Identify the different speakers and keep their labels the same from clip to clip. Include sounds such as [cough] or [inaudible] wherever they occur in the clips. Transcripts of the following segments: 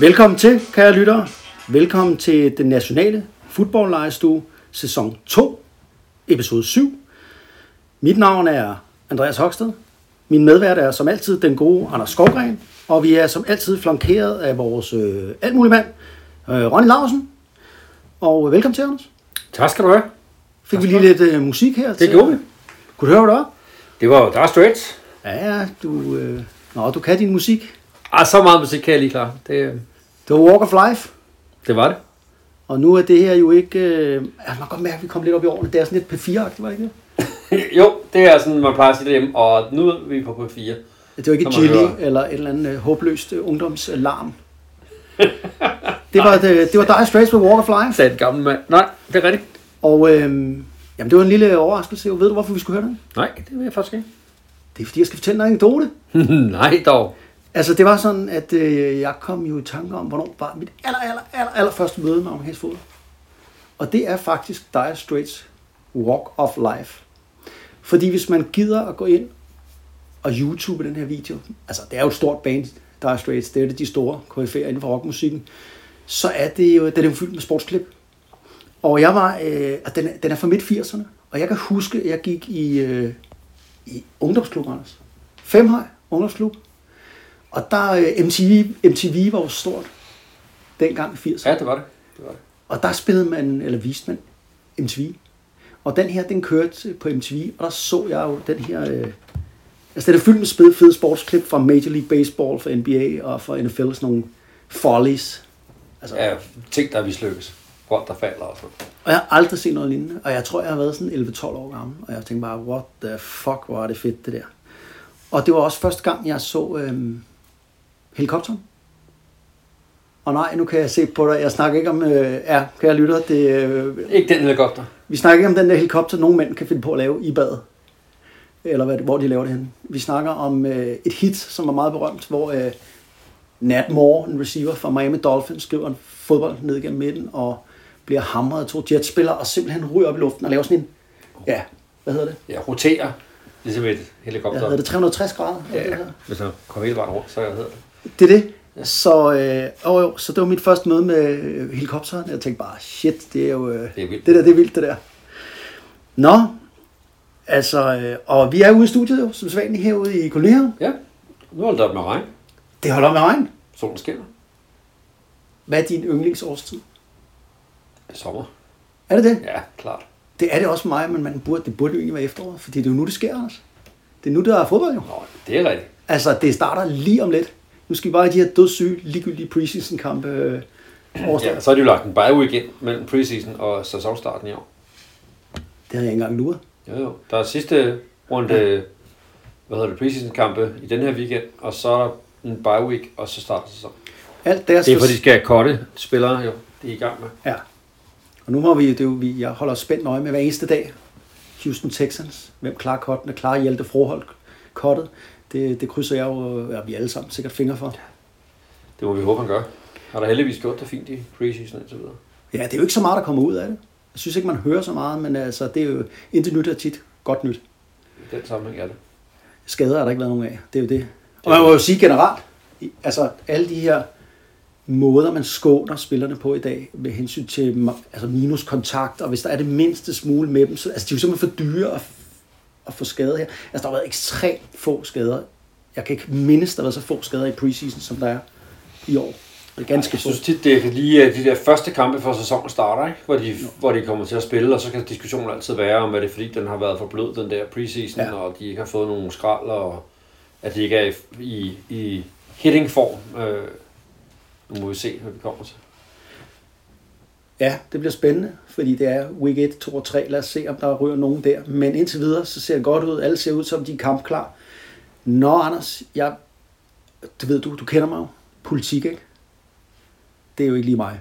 Speaker 1: Velkommen til, kære lyttere. Velkommen til den nationale fodboldlejestue, sæson 2, episode 7. Mit navn er Andreas Hoksted. Min medvært er som altid den gode Anders Skovgren. Og vi er som altid flankeret af vores øh, altmulige mand, øh, Ronny Larsen. Og øh, velkommen til, Anders.
Speaker 2: Tak skal du have.
Speaker 1: Fik vi lige lidt øh, musik her?
Speaker 2: Det gjorde vi.
Speaker 1: Kunne du høre, hvad det var?
Speaker 2: Det var Dire Straits.
Speaker 1: Ja, ja, du, øh, nå, du kan din musik.
Speaker 2: Ah, så meget musik kan jeg lige klare. Det,
Speaker 1: Det var Walk of Life.
Speaker 2: det var det.
Speaker 1: Og nu er det her jo ikke... Øh, ja, man kan godt mærke, at vi kom lidt op i årene. Det er sådan lidt P4-agtigt, var det ikke det? [laughs]
Speaker 2: jo, det er sådan, man plejer at sige det hjemme. Og nu er vi på P4.
Speaker 1: Det var ikke
Speaker 2: høre.
Speaker 1: eller et eller andet øh, håbløst øh, ungdomslarm. [laughs] det var, det, det var Dire Straits med Walk of Life.
Speaker 2: Sagde den gamle mand. Nej, det er rigtigt.
Speaker 1: Og øh, jamen, det var en lille overraskelse. Ved du, hvorfor vi skulle høre den?
Speaker 2: Nej, det vil jeg faktisk ikke.
Speaker 1: Det er, fordi jeg skal fortælle en anekdote. [laughs]
Speaker 2: Nej dog.
Speaker 1: Altså, det var sådan, at øh, jeg kom jo i tanke om, hvornår var mit aller, aller, aller, aller første møde med amerikansk fodbold. Og det er faktisk Dire Straits Walk of Life. Fordi hvis man gider at gå ind og YouTube den her video, altså det er jo et stort band, Dire Straits, det er de store KF'er inden for rockmusikken, så er det jo, den er jo fyldt med sportsklip. Og jeg var, øh, og den, den er fra midt 80'erne, og jeg kan huske, at jeg gik i, øh, i ungdomsklub, Anders. Femhøj ungdomsklub. Og der øh, MTV, MTV var jo stort dengang i 80'erne.
Speaker 2: Ja, det var det. det, var det.
Speaker 1: Og der spillede man, eller viste man MTV. Og den her, den kørte på MTV, og der så jeg jo den her... Øh, altså, den er fyldt med spæde, fede sportsklip fra Major League Baseball, fra NBA og fra NFL, sådan nogle follies. Altså,
Speaker 2: Ja, ting, der vi lykkes. Grønt, der falder og sådan.
Speaker 1: Og jeg har aldrig set noget lignende. Og jeg tror, jeg har været sådan 11-12 år gammel. Og jeg tænkte bare, what the fuck, hvor er det fedt, det der. Og det var også første gang, jeg så øhm, helikopteren. Og nej, nu kan jeg se på dig. Jeg snakker ikke om, øh, ja, kære lytter, det, øh,
Speaker 2: Ikke den helikopter.
Speaker 1: vi snakker ikke om den der helikopter, nogle mænd kan finde på at lave i badet. Eller hvad, hvor de laver det henne. Vi snakker om øh, et hit, som er meget berømt, hvor øh, Nat Moore, en receiver fra Miami Dolphins, skriver en fodbold ned igennem midten, og bliver hamret af to jetspillere, og simpelthen ryger op i luften og laver sådan en, ja, hvad hedder det?
Speaker 2: Ja, roterer. Ligesom et helikopter.
Speaker 1: hedder det? 360 grader? det
Speaker 2: Ja,
Speaker 1: hedder?
Speaker 2: hvis man kommer hele vejen rundt, så hedder det.
Speaker 1: Det er det. Så, øh, åh, jo, så det var mit første møde med øh, helikopteren. Jeg tænkte bare, shit, det er jo... Øh,
Speaker 2: Det er vildt.
Speaker 1: Det der, det er vildt, det der. Nå, altså, øh, og vi er ude i studiet jo, som sædvanligt herude i kolonien.
Speaker 2: Ja, nu holder det op med regn.
Speaker 1: Det holder med regn.
Speaker 2: Solen skinner.
Speaker 1: Hvad er din yndlingsårstid?
Speaker 2: Er sommer.
Speaker 1: Er det det?
Speaker 2: Ja, klart.
Speaker 1: Det er det også for mig, men man burde, det burde jo egentlig være efteråret, fordi det er jo nu, det sker, Anders. Det er nu, der er fodbold jo.
Speaker 2: Nå, det er rigtigt.
Speaker 1: Altså, det starter lige om lidt. Nu skal vi bare have de her dødssyge, ligegyldige preseason-kampe øh.
Speaker 2: Ja, så har de jo lagt en bye week ind mellem preseason og sæsonstarten i år.
Speaker 1: Det havde jeg ikke engang luret.
Speaker 2: Jo, jo. Der er sidste runde, hvad hedder det, preseason kampe i den her weekend, og så er der en bye week, og så starter sæsonen.
Speaker 1: Alt deres
Speaker 2: Det er fordi, de skal korte spillere, jo. Det er i gang med.
Speaker 1: Ja. Og nu må vi, det jo, vi, jeg holder spændt øje med hver eneste dag. Houston Texans. Hvem klarer kottene? Klarer Hjelte Froholt kottet? Det, det krydser jeg jo, ja, vi alle sammen sikkert fingre for.
Speaker 2: Det må vi håbe, han gør. Har der heldigvis gjort det fint i preseason og så videre.
Speaker 1: Ja, det er jo ikke så meget, der kommer ud af det. Jeg synes ikke, man hører så meget, men altså, det er jo intet nyt er tit godt nyt.
Speaker 2: I den sammenhæng er det.
Speaker 1: Skader har der ikke været nogen af. Det er jo det. Og man må jo sige generelt, altså alle de her måder, man skåner spillerne på i dag, med hensyn til altså minuskontakt, og hvis der er det mindste smule med dem, så altså, de er jo simpelthen for dyre at, at få skader her. Altså, der har været ekstremt få skader. Jeg kan ikke mindes, der har været så få skader i preseason, som der er i år. Det er ganske
Speaker 2: Jeg synes tit, det er lige øh, de der første kampe for sæsonen starter, ikke? Hvor, de, hvor de kommer til at spille, og så kan diskussionen altid være om, at det er fordi, den har været for blød, den der preseason,
Speaker 1: ja.
Speaker 2: og de ikke har fået nogen skrald, og at de ikke er i, i, i hitting-form. Øh, nu må vi se, hvad vi kommer til.
Speaker 1: Ja, det bliver spændende, fordi det er week 1, 2 og 3. Lad os se, om der ryger nogen der. Men indtil videre, så ser det godt ud. Alle ser ud, som de er kampklar. Nå, Anders, jeg, du ved, du, du kender mig jo. Politik, ikke? Det er jo ikke lige mig.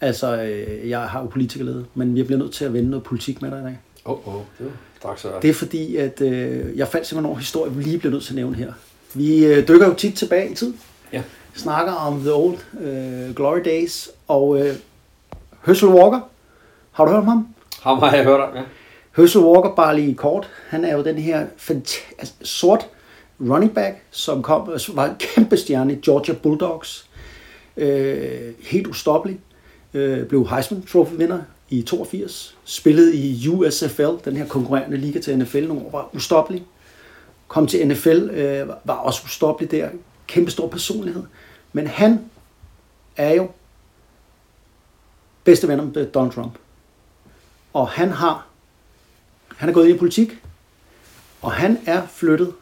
Speaker 1: Altså, øh, jeg har jo politikerlede, men vi bliver nødt til at vende noget politik med dig i dag.
Speaker 2: Åh, oh, oh, det straks så.
Speaker 1: Det er fordi, at øh, jeg fandt simpelthen over historie, vi lige bliver nødt til at nævne her. Vi øh, dykker jo tit tilbage i tid.
Speaker 2: Ja.
Speaker 1: Snakker om The Old øh, Glory Days. Og øh, Herschel Walker, har du hørt om ham?
Speaker 2: Ham har jeg hørt om, ja.
Speaker 1: Herschel Walker, bare lige kort, han er jo den her fant- altså, sort running back, som kom, var en kæmpe stjerne i Georgia Bulldogs. Øh, helt ustoppelig. Øh, blev Heisman Trophy vinder i 82. Spillede i USFL, den her konkurrerende liga til NFL nogle år. Var ustoppelig. Kom til NFL, øh, var også ustoppelig der. Kæmpe stor personlighed. Men han er jo bedste venner med Donald Trump. Og han har han er gået ind i politik, og han er flyttet,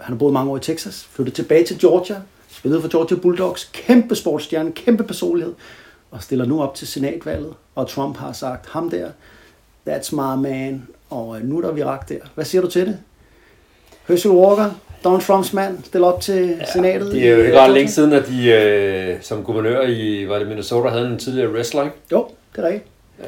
Speaker 1: han har boet mange år i Texas, flyttet tilbage til Georgia, spillet for Georgia Bulldogs, kæmpe sportsstjerne, kæmpe personlighed, og stiller nu op til senatvalget, og Trump har sagt, ham der, that's my man, og øh, nu er der virak der. Hvad siger du til det? Herschel Walker, Donald Trumps mand, stiller op til ja, senatet.
Speaker 2: Det er jo ikke ret længe siden, at de øh, som guvernør i var det Minnesota havde en tidligere wrestler, ikke?
Speaker 1: Jo, det er rigtigt.
Speaker 2: Øh,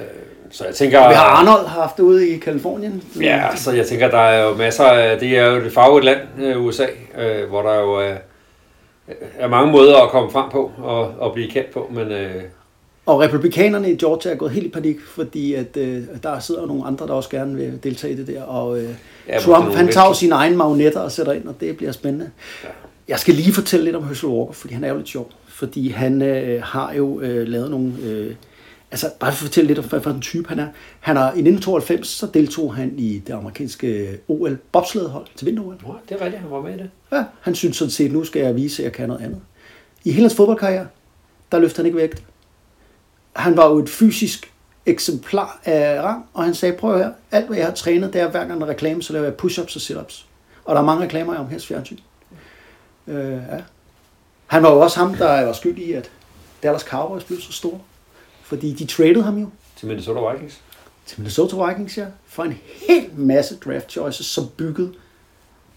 Speaker 2: så jeg tænker...
Speaker 1: Vi har Arnold haft ude i Kalifornien.
Speaker 2: Ja, så jeg tænker, der er jo masser af... Det er jo det farvede land, USA, øh, hvor der jo er, er mange måder at komme frem på og, og blive kendt på, men... Øh,
Speaker 1: og republikanerne i Georgia er gået helt i panik, fordi at, øh, der sidder nogle andre, der også gerne vil deltage i det der. Og øh, ja, Trump, han tager sine egne magnetter og sætter ind, og det bliver spændende. Ja. Jeg skal lige fortælle lidt om Herschel Walker, fordi han er jo lidt sjov. Fordi han øh, har jo øh, lavet nogle... Øh, altså bare for at fortælle lidt om, hvad for en type han er. Han har, I 1992, så deltog han i det amerikanske OL bobslædehold til vinter-OL.
Speaker 2: Ja, det er rigtigt, han var med i det.
Speaker 1: Ja, han synes sådan set, nu skal jeg vise, at jeg kan noget andet. I hele hans fodboldkarriere, der løfter han ikke vægt. Han var jo et fysisk eksemplar af rang, og han sagde, prøv høre, alt hvad jeg har trænet, det er hver gang en reklame, så laver jeg push-ups og sit-ups. Og der er mange reklamer om hans fjernsyn. Øh, ja. Han var jo også ham, der var skyld i, at Dallas Cowboys blev så store. Fordi de traded ham jo.
Speaker 2: Til Minnesota Vikings?
Speaker 1: Til Minnesota Vikings, ja. For en hel masse draft choices, som byggede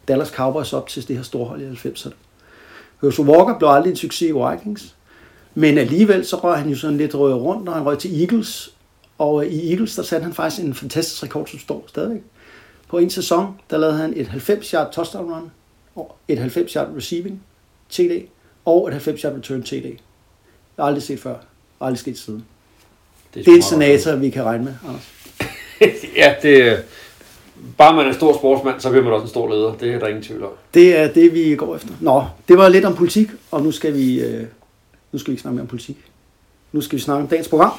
Speaker 1: Dallas Cowboys op til det her store hold i 90'erne. Herschel Walker blev aldrig en succes i Vikings. Men alligevel så røg han jo sådan lidt rød rundt, når han røg til Eagles. Og i Eagles, der satte han faktisk en fantastisk rekord, som står stadigvæk. På en sæson, der lavede han et 90-yard touchdown run, og et 90-yard receiving TD, og et 90-yard return TD. Jeg har aldrig set før. Aldrig sket siden. Det er, det er en senator, vi kan regne med, Anders. [laughs]
Speaker 2: ja, det Bare man er en stor sportsmand, så bliver man også en stor leder. Det er der ingen tvivl om.
Speaker 1: Det er det, vi går efter. Nå, det var lidt om politik, og nu skal vi, øh, nu skal vi ikke snakke mere om politik. Nu skal vi snakke om dagens program.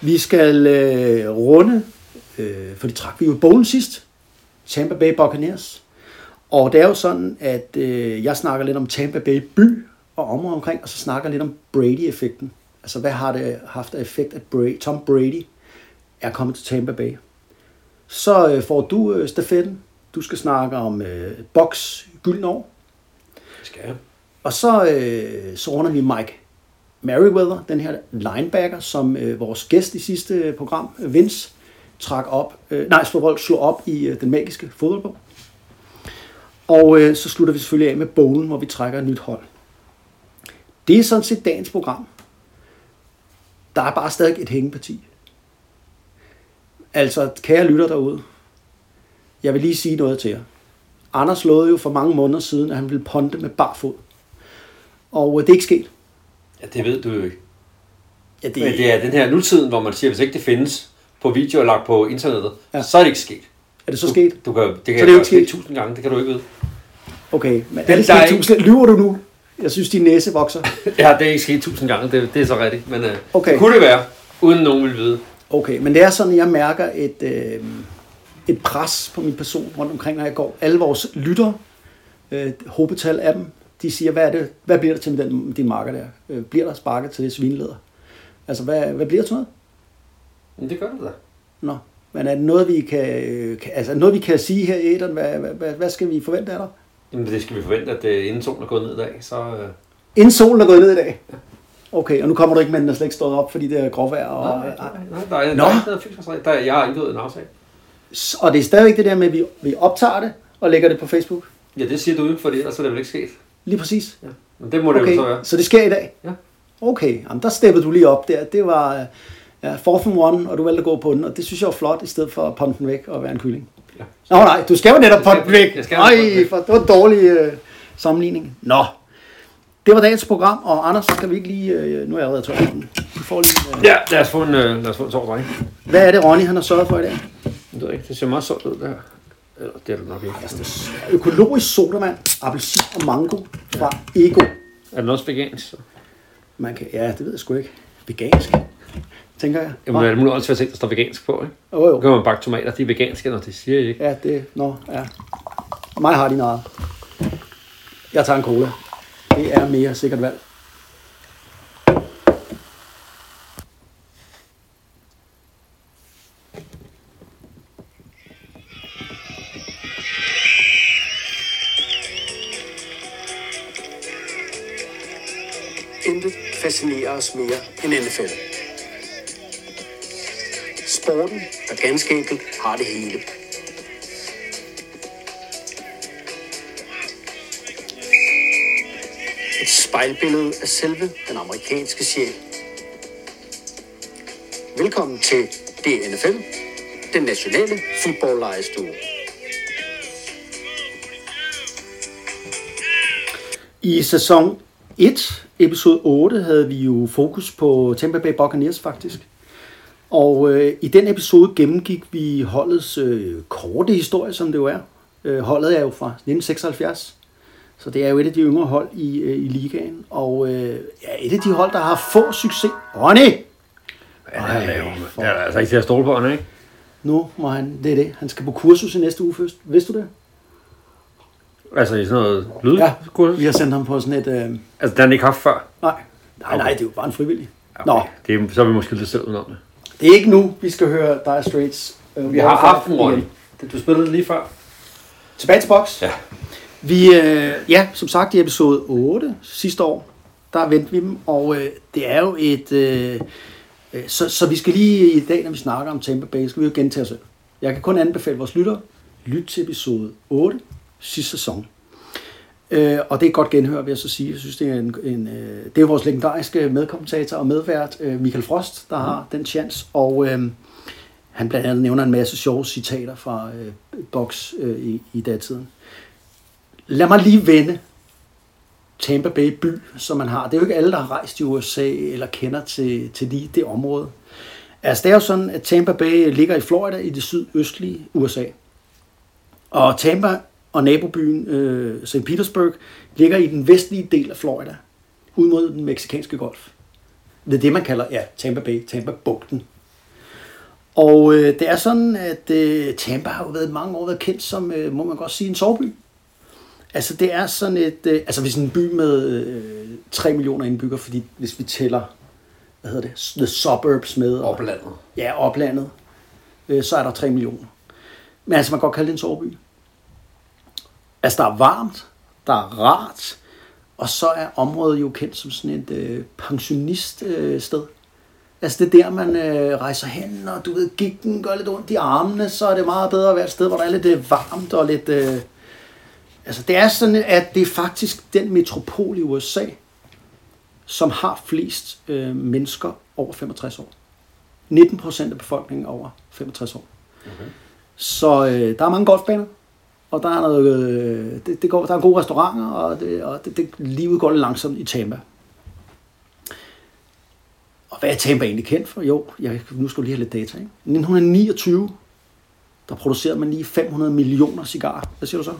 Speaker 1: Vi skal øh, runde, øh, for det trak vi jo bogen sidst, Tampa Bay Buccaneers. Og det er jo sådan, at øh, jeg snakker lidt om Tampa Bay by og området omkring, og så snakker lidt om Brady-effekten. Altså, hvad har det haft af effekt, at Brady, Tom Brady er kommet til Tampa Bay? Så øh, får du øh, stafetten. Du skal snakke om øh, boks gylden år.
Speaker 2: Det skal jeg.
Speaker 1: Og så, øh, så runder vi Mike Merriweather, den her linebacker, som øh, vores gæst i sidste program, Vince, trak op, øh, nej, slog, slog op i øh, den magiske fodboldbog. Og øh, så slutter vi selvfølgelig af med bowlen, hvor vi trækker et nyt hold. Det er sådan set dagens program. Der er bare stadig et hængeparti. Altså, kære lytter derude, jeg vil lige sige noget til jer. Anders lovede jo for mange måneder siden, at han ville ponte med barfod. Og øh, det er ikke sket.
Speaker 2: Ja, det ved du jo ikke. Ja, det... Men det er den her nutiden, hvor man siger, hvis ikke det findes på video og lagt på internettet, ja. så er det ikke sket.
Speaker 1: Er det så sket?
Speaker 2: Du, du kan, det kan
Speaker 1: så
Speaker 2: det er ikke sket tusind gange, det kan du ikke vide.
Speaker 1: Okay, men er det sket tusind? Lyver du nu? Jeg synes, din næse vokser. [laughs]
Speaker 2: ja, det er ikke sket tusind gange, det, det er så rigtigt. Men uh, okay. det kunne det være, uden nogen vil vide.
Speaker 1: Okay, men det er sådan, at jeg mærker et, øh, et pres på min person rundt omkring, når jeg går. Alle vores lytter, øh, hobetal af dem, de siger, hvad, er det, hvad bliver der til den, din marker der? Øh, bliver der sparket til det svinleder? Altså, hvad, hvad bliver der til noget?
Speaker 2: Men det gør det da.
Speaker 1: Nå, men er det noget, vi kan, øh, kan altså, noget, vi kan sige her i æderen? Hvad, hvad, hvad, hvad skal vi forvente af dig?
Speaker 2: Jamen, det skal vi forvente, at øh, inden solen er gået ned i dag, så... Øh...
Speaker 1: Inden solen er gået ned i dag? Okay, og nu kommer du ikke med, den er slet ikke stået op, fordi det er gråvejr. Og,
Speaker 2: nej, nej, nej, der er, Nå. der er ikke der, jeg har indgået en aftale.
Speaker 1: Og det er stadigvæk det der med, at vi, vi optager det og lægger det på Facebook?
Speaker 2: Ja, det siger du ikke, for ellers er det vel ikke sket.
Speaker 1: Lige præcis.
Speaker 2: Ja. Men det må det okay. jo så være.
Speaker 1: Så det sker i dag?
Speaker 2: Ja.
Speaker 1: Okay, jamen der steppede du lige op der. Det var ja, fourth and one, og du valgte at gå på den, og det synes jeg var flot, i stedet for at pumpe den væk og være en kylling. Nå nej, du skal jo netop pumpe den væk. Nej, for det var en dårlig øh, sammenligning. Nå, det var dagens program, og Anders, skal vi ikke lige... Øh, nu er jeg allerede tør.
Speaker 2: Vi får lige... Øh... Ja, lad os få en, øh, lad os få en tår,
Speaker 1: Hvad er det, Ronny han har sørget for i dag?
Speaker 2: Jeg ved ikke, det ser meget sundt ud, det her. Eller, det er det nok ikke. Altså,
Speaker 1: det er økologisk sodavand, appelsin og mango fra Ego.
Speaker 2: Er den også vegansk? Så?
Speaker 1: Man kan, ja, det ved jeg sgu ikke. Vegansk, tænker jeg.
Speaker 2: Jamen,
Speaker 1: Nå,
Speaker 2: det må også være ting, der står vegansk på, ikke?
Speaker 1: jo, jo.
Speaker 2: Så kan man bakke tomater, de er veganske, når det siger I ikke.
Speaker 1: Ja, det, nå, ja. Mig har de noget. Jeg tager en cola. Det er mere sikkert valg.
Speaker 3: Intet fascinerer os mere end NFL. Sporten, der ganske enkelt har det hele. Et spejlbillede af selve den amerikanske sjæl. Velkommen til DNFL, den nationale fodboldlejestue.
Speaker 1: I sæson 1, episode 8, havde vi jo fokus på Tampa Bay Buccaneers faktisk. Og øh, i den episode gennemgik vi holdets øh, korte historie, som det jo er. Øh, holdet er jo fra 1976, så det er jo et af de yngre hold i, øh, i ligaen. Og øh, ja, et af de hold, der har få succes. Ronny!
Speaker 2: Ja, det er, lavet. det er altså ikke til at stole på, han, ikke?
Speaker 1: Nu må han, det er det. Han skal på kursus i næste uge først. Vidste du det?
Speaker 2: Altså i sådan noget lyd.
Speaker 1: Ja, vi har sendt ham på sådan et... Øh,
Speaker 2: Altså, den har han ikke haft før.
Speaker 1: nej, nej, nej, det er jo bare en frivillig.
Speaker 2: Okay.
Speaker 1: Nå,
Speaker 2: Det er, så er vi måske lidt selv udenom det.
Speaker 1: Det er ikke nu, vi skal høre Dire Straits. Øh,
Speaker 2: Vi har haft
Speaker 1: igen.
Speaker 2: Ronny. Du spillede lige før.
Speaker 1: Tilbage til boks.
Speaker 2: Ja.
Speaker 1: Vi, øh, ja, som sagt i episode 8 sidste år, der vendte vi dem, og øh, det er jo et... Øh, øh, så, så vi skal lige i dag, når vi snakker om Tampa Bay, skal vi jo gentage os selv. Jeg kan kun anbefale vores lytter, lyt til episode 8 sidste sæson. Øh, og det er godt genhør, vil jeg så sige. Jeg synes, det er, en, en, øh, det er vores legendariske medkommentator og medvært, øh, Michael Frost, der har den chance. Og øh, han blandt andet nævner en masse sjove citater fra øh, boks øh, i, i datiden. Lad mig lige vende Tampa Bay by, som man har. Det er jo ikke alle, der har rejst i USA eller kender til, til lige det område. Altså, det er jo sådan, at Tampa Bay ligger i Florida i det sydøstlige USA. Og Tampa og nabobyen øh, St. Petersburg ligger i den vestlige del af Florida, ud mod den meksikanske golf. Det er det, man kalder ja, Tampa Bay, Tampa-bugten. Og øh, det er sådan, at øh, Tampa har jo været mange år været kendt som, øh, må man godt sige, en soveby. Altså det er sådan et, øh, altså hvis en by med øh, 3 millioner indbyggere, fordi hvis vi tæller, hvad hedder det, the suburbs med. og-
Speaker 2: Oplandet.
Speaker 1: Ja, oplandet. Øh, så er der 3 millioner. Men altså, man kan godt kalde det en soveby. Altså, der er varmt, der er rart, og så er området jo kendt som sådan et øh, pensioniststed. Øh, sted. altså, det er der, man øh, rejser hen, og du ved, gigten gør lidt ondt i armene, så er det meget bedre at være et sted, hvor der er lidt øh, varmt og lidt... Øh, altså, det er sådan, at det er faktisk den metropol i USA, som har flest øh, mennesker over 65 år. 19 procent af befolkningen er over 65 år.
Speaker 2: Okay.
Speaker 1: Så øh, der er mange golfbaner, og der er, noget, øh, det, det går, der er gode restauranter, og, det, og det, det, livet går lidt langsomt i Tampa. Og hvad er Tampa egentlig kendt for? Jo, jeg, nu skal du lige have lidt data. Ikke? I 1929, der producerede man lige 500 millioner cigarer. Hvad siger du så?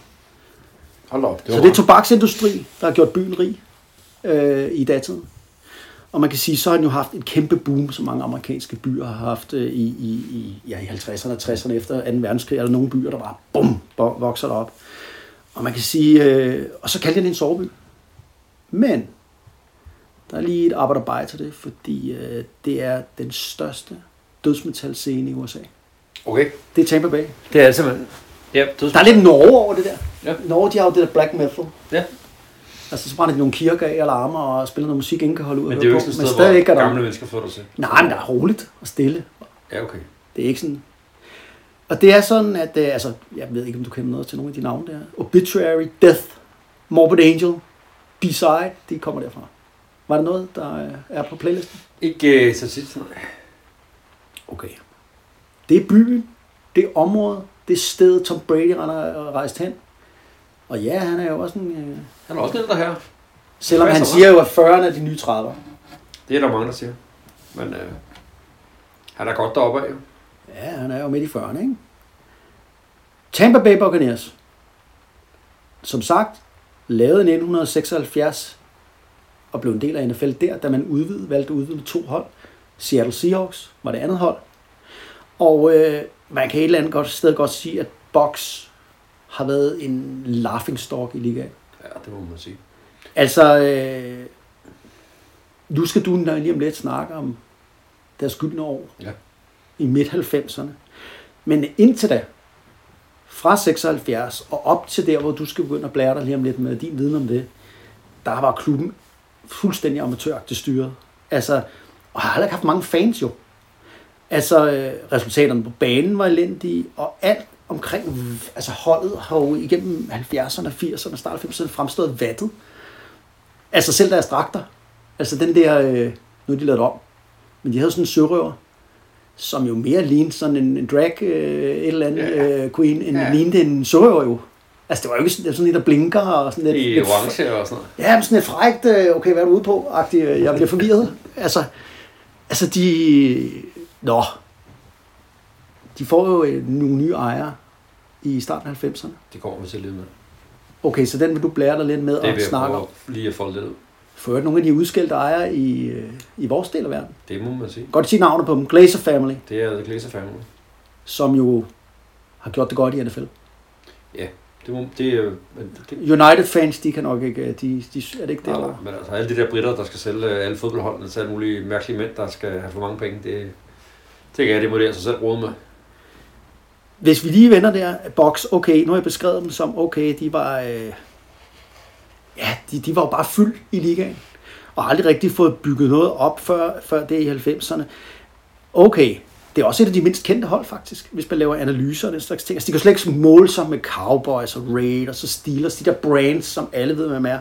Speaker 2: Hold op.
Speaker 1: Så det er tobaksindustri, der har gjort byen rig øh, i datiden. Og man kan sige, så har den jo haft et kæmpe boom, som mange amerikanske byer har haft øh, i, i, i, ja, i 50'erne og 60'erne efter 2. verdenskrig. Er der nogle byer, der bare bum, vokser derop. Og man kan sige, øh, og så kaldte den en soveby. Men der er lige et arbejde til det, fordi øh, det er den største dødsmetalscene i USA.
Speaker 2: Okay.
Speaker 1: Det er Tampa Bay.
Speaker 2: Det er simpelthen... Ja, døds...
Speaker 1: Der er lidt Norge over det der.
Speaker 2: Ja.
Speaker 1: Norge, de har jo det der black metal.
Speaker 2: Ja.
Speaker 1: Altså, så brænder de nogle kirker af eller armer og spiller noget musik, ingen kan holde ud
Speaker 2: Men
Speaker 1: og
Speaker 2: det er jo ikke sådan et sted, hvor
Speaker 1: er der...
Speaker 2: gamle mennesker får dig til.
Speaker 1: Nej, men der er roligt og stille.
Speaker 2: Ja, okay.
Speaker 1: Det er ikke sådan... Og det er sådan, at... øh, Altså, jeg ved ikke, om du kender noget til nogle af de navne der. Obituary, Death, Morbid Angel, Beside, de kommer derfra. Var der noget, der øh, er på playlisten?
Speaker 2: Ikke øh, så tit. nej.
Speaker 1: Okay. Det er byen, det er området, det er stedet, Tom Brady render og rejst hen. Og ja, han er jo også en... Øh,
Speaker 2: Han er også en der her.
Speaker 1: selvom han siger jo, at 40'erne er de nye 30'ere.
Speaker 2: Det er der mange, der siger. Men øh, han er godt deroppe af. jo.
Speaker 1: Ja, han er jo midt i 40'erne, ikke? Tampa Bay Buccaneers. Som sagt, lavet i 1976. og blev en del af NFL der, da man udvidede, valgte at udvide med to hold. Seattle Seahawks var det andet hold. Og øh, man kan et eller andet godt, sted godt sige, at Box har været en laughingstock i ligaen.
Speaker 2: Ja, det må man sige.
Speaker 1: Altså, øh, nu skal du lige om lidt snakke om deres gyldne år
Speaker 2: Ja.
Speaker 1: i midt-90'erne. Men indtil da, fra 76 og op til der, hvor du skal begynde at blære dig lige om lidt med din viden om det, der var klubben fuldstændig amatøragtigt styret. Altså, og har heller ikke haft mange fans jo. Altså, øh, resultaterne på banen var elendige, og alt omkring, altså holdet har jo igennem 70'erne, 80'erne, start 90'erne fremstået vattet. Altså selv deres dragter. Altså den der, øh, nu er de lavet om, men de havde sådan en sørøver, som jo mere lignede sådan en, en drag, øh, et eller andet
Speaker 2: Ja.
Speaker 1: øh, queen, end
Speaker 2: Ja.
Speaker 1: lignede en sørøver jo. Altså det var jo ikke sådan, sådan en, der blinker og sådan lidt,
Speaker 2: I
Speaker 1: lidt
Speaker 2: orange og sådan noget.
Speaker 1: Ja, men sådan lidt frækt, øh, okay, hvad er du ude på? -agtigt, øh, Jeg bliver forvirret. Altså, altså de... Nå. De får jo øh, nogle nye ejere i starten af 90'erne.
Speaker 2: Det kommer vi til lidt med.
Speaker 1: Okay, så den vil du blære dig lidt med
Speaker 2: Det
Speaker 1: og snakke om.
Speaker 2: lige at folde lidt ud.
Speaker 1: For nogle af de udskældte ejere i, øh, i vores del af verden.
Speaker 2: Det må man sige.
Speaker 1: Godt sige navnet på dem. Glazer Family,
Speaker 2: Det er The Glazer Family.
Speaker 1: som jo har gjort det godt i NFL.
Speaker 2: Det, må, det, er- det,
Speaker 1: United fans, de kan nok ikke... øh, De, de, er det ikke det?
Speaker 2: nej, men altså alle de der britter, der skal sælge øh, alle fodboldholdene til alle mulige mærkelige mænd, der skal have for mange penge, det tænker jeg, det må det altså selv råde med.
Speaker 1: Hvis vi lige vender der, box, okay, nu har jeg beskrevet dem som, okay, de var, øh, ja, de, de var jo bare fyldt i ligaen, og har aldrig rigtig fået bygget noget op før, før det i 90'erne. Okay, det er også et af de mindst kendte hold faktisk, hvis man laver analyser og den slags ting. Altså, de kan slet ikke måle sig med Cowboys og Raiders og Steelers, de der brands, som alle ved, hvem er.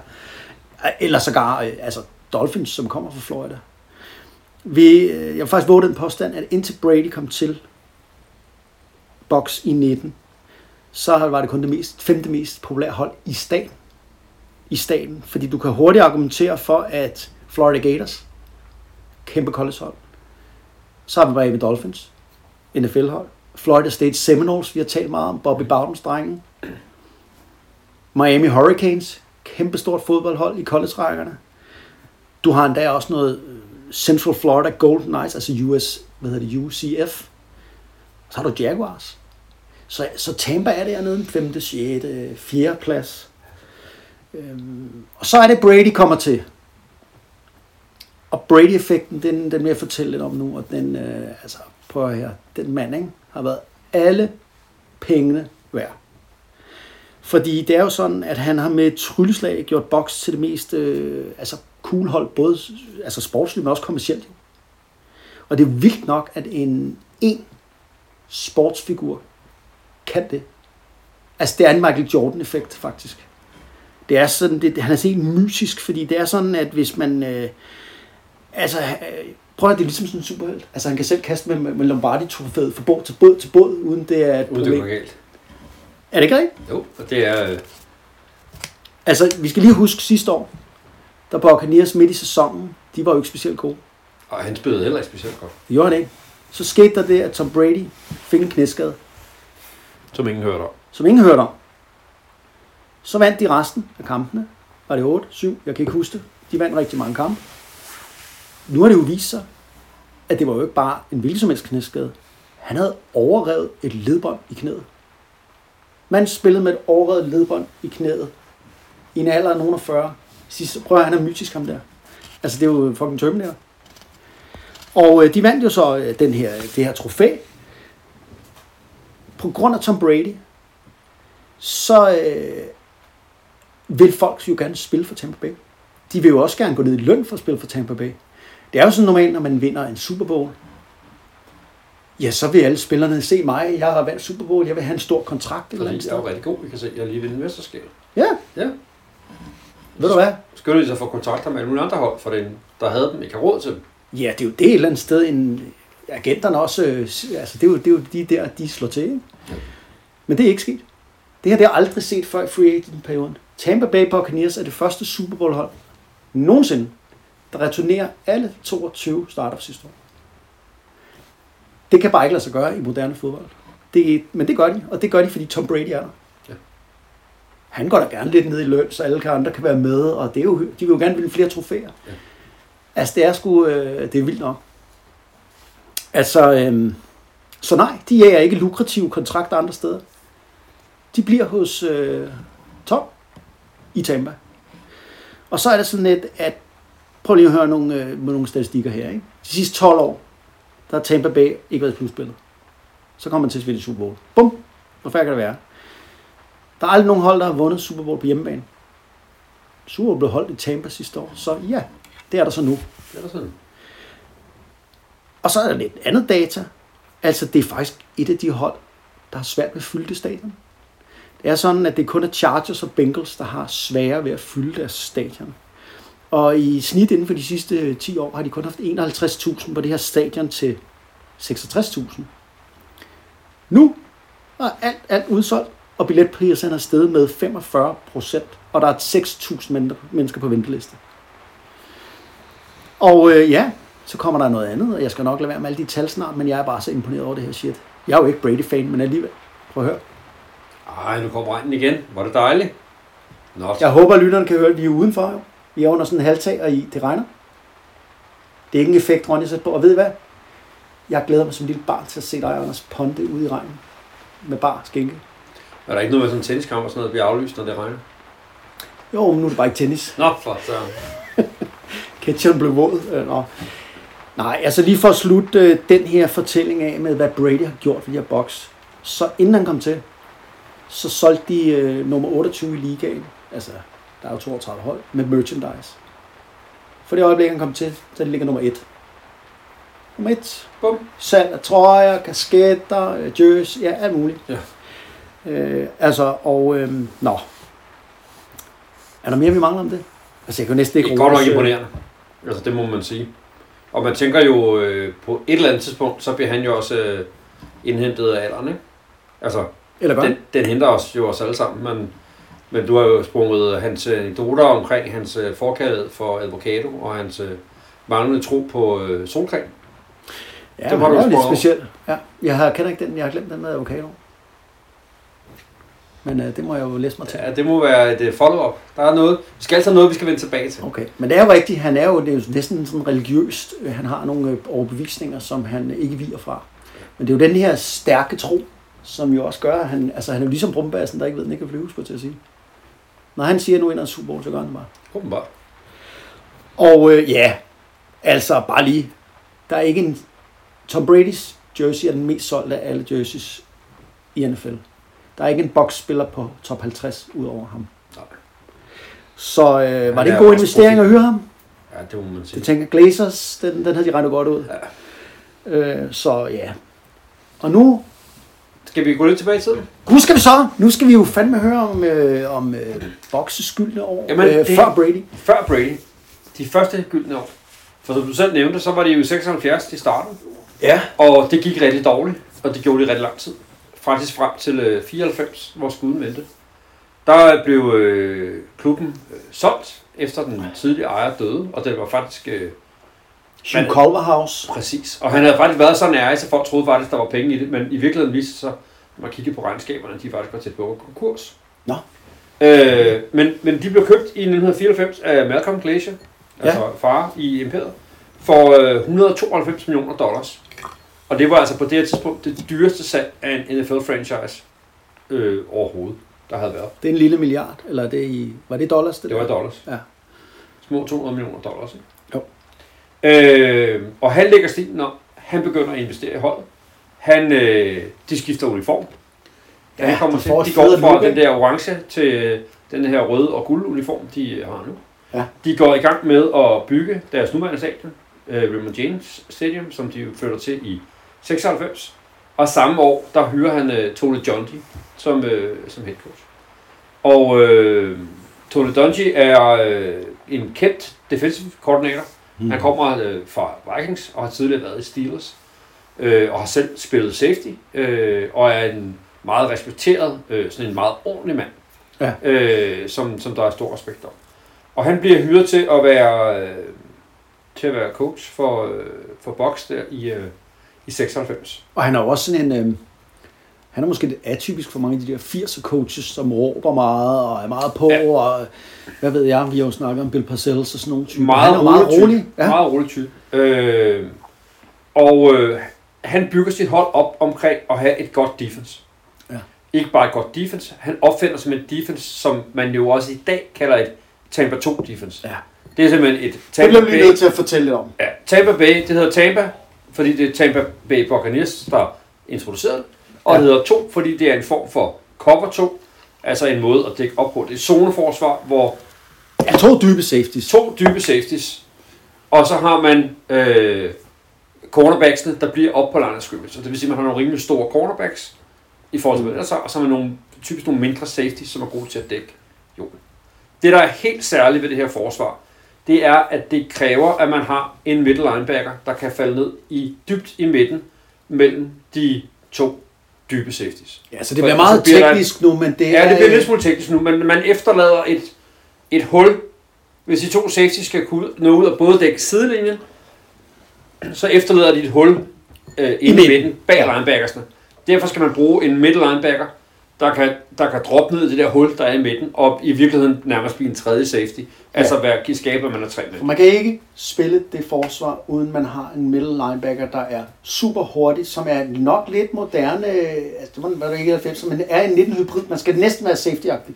Speaker 1: Eller sågar, øh, altså Dolphins, som kommer fra Florida. Vi, øh, jeg har faktisk våget den påstand, at indtil Brady kom til box i 19, så var det kun det mest, femte mest populære hold i staten. I staten. Fordi du kan hurtigt argumentere for, at Florida Gators, kæmpe collegehold, så har vi Miami Dolphins, NFL-hold, Florida State Seminoles, vi har talt meget om, Bobby Bowdens drengen, Miami Hurricanes, kæmpe stort fodboldhold i college-rækkerne. Du har endda også noget øh, Central Florida Golden Knights, altså US, hvad hedder det, UCF. Så har du Jaguars. Så, så Tampa er dernede en 5., 6., 4. plads. Øhm, og så er det Brady kommer til. Og Brady-effekten, den, den vil jeg fortælle lidt om nu, og den, øh, altså, prøv at høre, den mand, ikke, har været alle pengene værd. Fordi det er jo sådan, at han har med et trylleslag gjort boks til det mest øh, altså cool hold, både altså sportsligt, men også kommercielt. Og det er vildt nok, at en, en sportsfigur kan det. Altså, det er en Michael Jordan-effekt, faktisk. Det er sådan, det, han er helt mytisk, fordi det er sådan, at hvis man... Øh, altså, øh, prøv at det er ligesom sådan en superhelt. Altså, han kan selv kaste med, med, Lombardi-trofæet fra båd til båd til båd, uden det er et
Speaker 2: Uden det
Speaker 1: problem.
Speaker 2: går galt.
Speaker 1: Er det ikke rigtigt?
Speaker 2: Jo, og det er... øh,
Speaker 1: Altså, vi skal lige huske sidste år, der Buccaneers midt i sæsonen, de var jo ikke specielt gode.
Speaker 2: Og han spillede heller ikke specielt godt.
Speaker 1: Det gjorde han ikke. Så skete der det, at Tom Brady fik en knæskade,
Speaker 2: Som ingen hørte om.
Speaker 1: som ingen hørte om. Så vandt de resten af kampene. Var det 8, 7? Jeg kan ikke huske det. De vandt rigtig mange kampe. Nu har det jo vist sig, at det var jo ikke bare en hvilken som helst knæskade. Han havde overrevet et ledbånd i knæet. Man spillede med et overrevet ledbånd i knæet. I en alder af nogen af 40. Sidst, prøv at han er mytisk ham der. Altså det er jo fucking Terminator. Og øh, de vandt jo så øh, den her, det her trofæ. På grund af Tom Brady, så øh, vil folk jo gerne spille for Tampa Bay. De vil jo også gerne gå ned i løn for at spille for Tampa Bay. Det er jo sådan normalt, når man vinder en Super Bowl. Ja, så vil alle spillerne se mig. Jeg har vandt Super Bowl. Jeg vil have en stor kontrakt. Eller
Speaker 2: Præcis, der var rigtig god. Vi kan se, jeg lige vundet mesterskabet.
Speaker 1: Ja,
Speaker 2: Ja.
Speaker 1: ved du hvad?
Speaker 2: Skynder de sig for kontrakter med alle mulige andre hold, for den, der havde dem ikke har råd til dem.
Speaker 1: Ja, det er jo det et eller andet sted, en, agenterne også, øh, altså det er, jo, det er jo de der, de slår til. Ikke? Men det er ikke sket. Det her det har jeg aldrig set før i free agent-perioden. Tampa Bay Buccaneers er det første Super Bowl-hold nogensinde, der returnerer alle 22 starter sidste år. Det kan bare ikke lade sig gøre i moderne fodbold. Det, men det gør de, og det gør de, fordi Tom Brady er der.
Speaker 2: Ja.
Speaker 1: Han går da gerne lidt ned i løn, så alle andre kan være med, og det er jo, de vil jo gerne vinde flere trofæer. Ja. Altså, det er sgu, øh, det er vildt nok. Altså, øh, så nej, de er ikke lukrative kontrakter andre steder. De bliver hos øh, Tom i Tampa. Og så er det sådan lidt, at prøv lige at høre nogle, øh, nogle statistikker her. Ikke? De sidste 12 år, der har Tampa Bay ikke været i slutspillet. Så kommer man til at spille Super Bowl. Bum! Hvor færdig kan det være? Der er aldrig nogen hold, der har vundet Super Bowl på hjemmebane. Super Bowl blev holdt i Tampa sidste år, så ja, det er der så nu.
Speaker 2: Det er der sådan.
Speaker 1: Og så er der lidt andet data. Altså, det er faktisk et af de hold, der har svært ved at fylde det stadion. Det er sådan, at det kun er Chargers og Bengals, der har sværere ved at fylde deres stadion. Og i snit inden for de sidste 10 år har de kun haft 51.000 på det her stadion til 66.000. Nu er alt, alt udsolgt, og billetpriserne er steget med 45 procent, og der er 6.000 mennesker på venteliste. Og øh, ja, så kommer der noget andet, og jeg skal nok lade være med alle de tal snart, men jeg er bare så imponeret over det her shit. Jeg er jo ikke Brady-fan, men alligevel. Prøv at høre.
Speaker 2: Ej, nu kommer regnen igen. Var det dejligt? Nå,
Speaker 1: Jeg håber, at lytterne kan høre, at vi er udenfor. Jo. Vi er under sådan en halvtag, og i, det regner. Det er ikke en effekt, Ronny sætter på. Og ved I hvad? Jeg glæder mig som lille barn til at se dig, Anders, ponde ude i regnen. Med bar skænke.
Speaker 2: er der ikke noget med sådan en tenniskamp og sådan noget, der bliver aflyst, når det regner?
Speaker 1: Jo, men nu er det bare ikke tennis.
Speaker 2: Nå, for så.
Speaker 1: Ketcheren blev våd. Øh, Nå. Nej, altså lige for at slutte øh, den her fortælling af med, hvad Brady har gjort ved de her box. Så inden han kom til, så solgte de øh, nummer 28 i ligaen. Altså, der er jo 32 hold med merchandise. For det øjeblik, han kom til, så ligger nummer 1. Nummer 1.
Speaker 2: Bum.
Speaker 1: Salg af trøjer, kasketter, øh, jersey, ja, alt muligt.
Speaker 2: Ja.
Speaker 1: Øh, altså, og øh, nå. Er der mere, vi mangler om det? Altså, jeg kan næsten ikke
Speaker 2: Det er godt nok imponerende. Altså, det må man sige. Og man tænker jo, øh, på et eller andet tidspunkt, så bliver han jo også øh, indhentet af alderen, ikke? Altså,
Speaker 1: Eller hvad?
Speaker 2: den, den henter os jo os alle sammen, men, men du har jo sprunget hans anekdoter omkring hans øh, forkærlighed for avocado og hans øh, manglende tro på øh, solcreme.
Speaker 1: Ja,
Speaker 2: Det
Speaker 1: var
Speaker 2: du
Speaker 1: lidt speciel. Ja, jeg har, kender ikke den, jeg har glemt den med avocado. Men øh, det må jeg jo læse mig til.
Speaker 2: Ja, det må være et øh, follow-up. Der er noget, vi skal altid have noget, vi skal vende tilbage til.
Speaker 1: Okay, men det er jo rigtigt, han er jo, det er jo næsten sådan religiøst. Øh, Han har nogle øh, overbevisninger, som han ikke viger fra. Men det er jo den her stærke tro, som jo også gør, at han, altså han er jo ligesom brumbassen, der ikke ved, at den ikke kan flyve, skulle jeg til at sige. Når han siger, at nu ender en Super Bowl, så gør han det bare.
Speaker 2: Åbenbart.
Speaker 1: Og øh, ja, altså bare lige, der er ikke en... Tom Brady's jersey er den mest solgte af alle jerseys i NFL. Der er ikke en boksspiller på top 50 ud over ham.
Speaker 2: Nej.
Speaker 1: Så øh, var det en god investering at
Speaker 2: profil.
Speaker 1: høre ham?
Speaker 2: Ja, det må man sige.
Speaker 1: Jeg tænker, Glazers, den, den havde de regnet godt ud.
Speaker 2: Ja.
Speaker 1: Øh, så ja. Og nu,
Speaker 2: Skal vi gå lidt tilbage i tiden?
Speaker 1: nu skal vi så, nu skal vi jo fandme høre om, øh, om øh, bokseskyldne år
Speaker 2: Jamen,
Speaker 1: øh,
Speaker 2: det-
Speaker 1: før Brady.
Speaker 2: Før Brady, de første gyldne år. For som du selv nævnte, så var det jo i 76, de startede.
Speaker 1: Ja.
Speaker 2: Og det gik rigtig dårligt, og det gjorde det rigtig lang tid. Faktisk frem til øh, 94, hvor skuden vendte. Der blev øh, klubben øh, solgt, efter den tidlige ejer døde, og det var faktisk øh,
Speaker 1: Hugh Culverhouse.
Speaker 2: præcis. Og han havde faktisk været så nær, så folk troede faktisk, der var penge i det, men i virkeligheden viste sig, når man kiggede på regnskaberne, at de faktisk var tæt på konkurs.
Speaker 1: Nå.
Speaker 2: Øh, men, men de blev købt i 1994 af Malcolm Glacier, altså far i imperiet, for øh, 192 millioner dollars. Og det var altså på det her tidspunkt det dyreste salg af en NFL-franchise øh, overhovedet, der havde været.
Speaker 1: Det er en lille milliard, eller er det i, var det dollars? Det,
Speaker 2: Det var dollars.
Speaker 1: Ja.
Speaker 2: Små 200 millioner dollars. Ikke?
Speaker 1: Jo.
Speaker 2: Øh, og han lægger stilen om. Han begynder at investere i holdet. Han, øh, de skifter uniform.
Speaker 1: Ja,
Speaker 2: han kommer
Speaker 1: de
Speaker 2: til, de går fra den der orange til den her røde og guld uniform, de har nu.
Speaker 1: Ja.
Speaker 2: De går i gang med at bygge deres nuværende stadion, øh, Raymond James Stadium, som de flytter til i 96. Og samme år, der hyrer han øh, Tony Dungy som, øh, som head coach. Og øh, Tony Dungy er øh, en kendt defensive coordinator. Mm. Han kommer øh, fra Vikings og har tidligere været i Steelers. Øh, og har selv spillet safety. Øh, og er en meget respekteret, øh, sådan en meget ordentlig mand.
Speaker 1: Ja.
Speaker 2: Øh, som, som der er stor respekt om. Og han bliver hyret til at være, øh, til at være coach for, øh, for Box der i, øh, i 96.
Speaker 1: Og han er jo også sådan en, øh, han er måske lidt atypisk for mange af de der 80'er coaches, som råber meget og er meget på,
Speaker 2: Ja.
Speaker 1: og hvad ved jeg, vi har jo snakket om Bill Parcells og sådan nogle typer.
Speaker 2: Meget,
Speaker 1: han er meget
Speaker 2: rolig. Type.
Speaker 1: Ja.
Speaker 2: Meget rolig type. Øh, og øh, han bygger sit hold op omkring at have et godt defense.
Speaker 1: Ja.
Speaker 2: Ikke bare et godt defense. Han opfinder som et defense, som man jo også i dag kalder et Tampa 2 defense.
Speaker 1: Ja.
Speaker 2: Det er simpelthen et
Speaker 1: Det
Speaker 2: Tampa
Speaker 1: bliver vi
Speaker 2: Bay.
Speaker 1: lige nødt til at fortælle lidt om.
Speaker 2: Ja, Tampa Bay, det hedder Tampa, fordi det er Tampa Bay Buccaneers, der introducerede det. Og
Speaker 1: Ja.
Speaker 2: hedder 2, fordi det er en form for cover 2, altså en måde at dække op på. Det er zoneforsvar, hvor
Speaker 1: Ja, to dybe safeties.
Speaker 2: to dybe safeties, og så har man øh, cornerbacksene, der bliver op på line of scrimmage. Så det vil sige, at man har nogle rimelig store cornerbacks i forhold til, hvad der så, og så har man nogle, typisk nogle mindre safeties, som er gode til at dække jorden. Det, der er helt særligt ved det her forsvar, det er, at det kræver, at man har en middle linebacker, der kan falde ned i dybt i midten mellem de to dybe safeties.
Speaker 1: Ja, så det bliver meget
Speaker 2: bliver
Speaker 1: teknisk nu, men det
Speaker 2: Ja,
Speaker 1: er...
Speaker 2: det bliver lidt smule teknisk nu, men man efterlader et, et hul. Hvis de to safety skal kunne nå ud og både dække sidelinjen, så efterlader de et hul øh, inde i
Speaker 1: midten.
Speaker 2: bag
Speaker 1: Ja.
Speaker 2: ja. linebackersne. Derfor skal man bruge en middle linebacker, der kan, der kan droppe ned i det der hul, der er i midten, og i virkeligheden nærmest blive en tredje safety. Altså være, give skabe, at man er tre.
Speaker 1: For man kan ikke spille det forsvar, uden man har en middle linebacker, der er super hurtig, som er nok lidt moderne, altså det var, det ikke 90, men er en 19 hybrid. Man skal næsten være safety-agtig.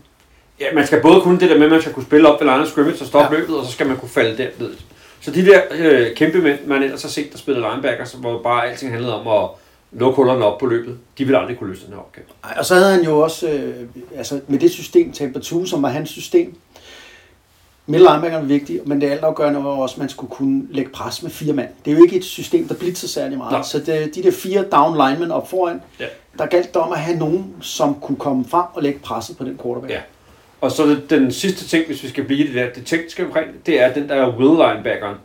Speaker 2: Ja, man skal både kunne det der med, at man skal kunne spille op ved line scrimmage og stoppe
Speaker 1: Ja.
Speaker 2: ja. løbet, og så skal man kunne falde der ned. Så de der øh, kæmpe mænd, man ellers har set, der spillede linebackers, hvor bare alting handlede om at lukke hullerne op på løbet, de vil aldrig kunne løse den her opgave.
Speaker 1: Ej, Og så havde han jo også, øh, altså med det system, 2, som var hans system, middle linebacker er vigtig, men det altafgørende var også, at man skulle kunne lægge pres med fire mand. Det er jo ikke et system, der blitzer særlig meget.
Speaker 2: Nej.
Speaker 1: Så det, de der fire down linemen op foran,
Speaker 2: Ja.
Speaker 1: der galt det om at have nogen, som kunne komme frem og lægge presset på den quarterback.
Speaker 2: Ja. Og så den sidste ting, hvis vi skal blive det der, det tekniske omkring det, det er den der will linebackeren.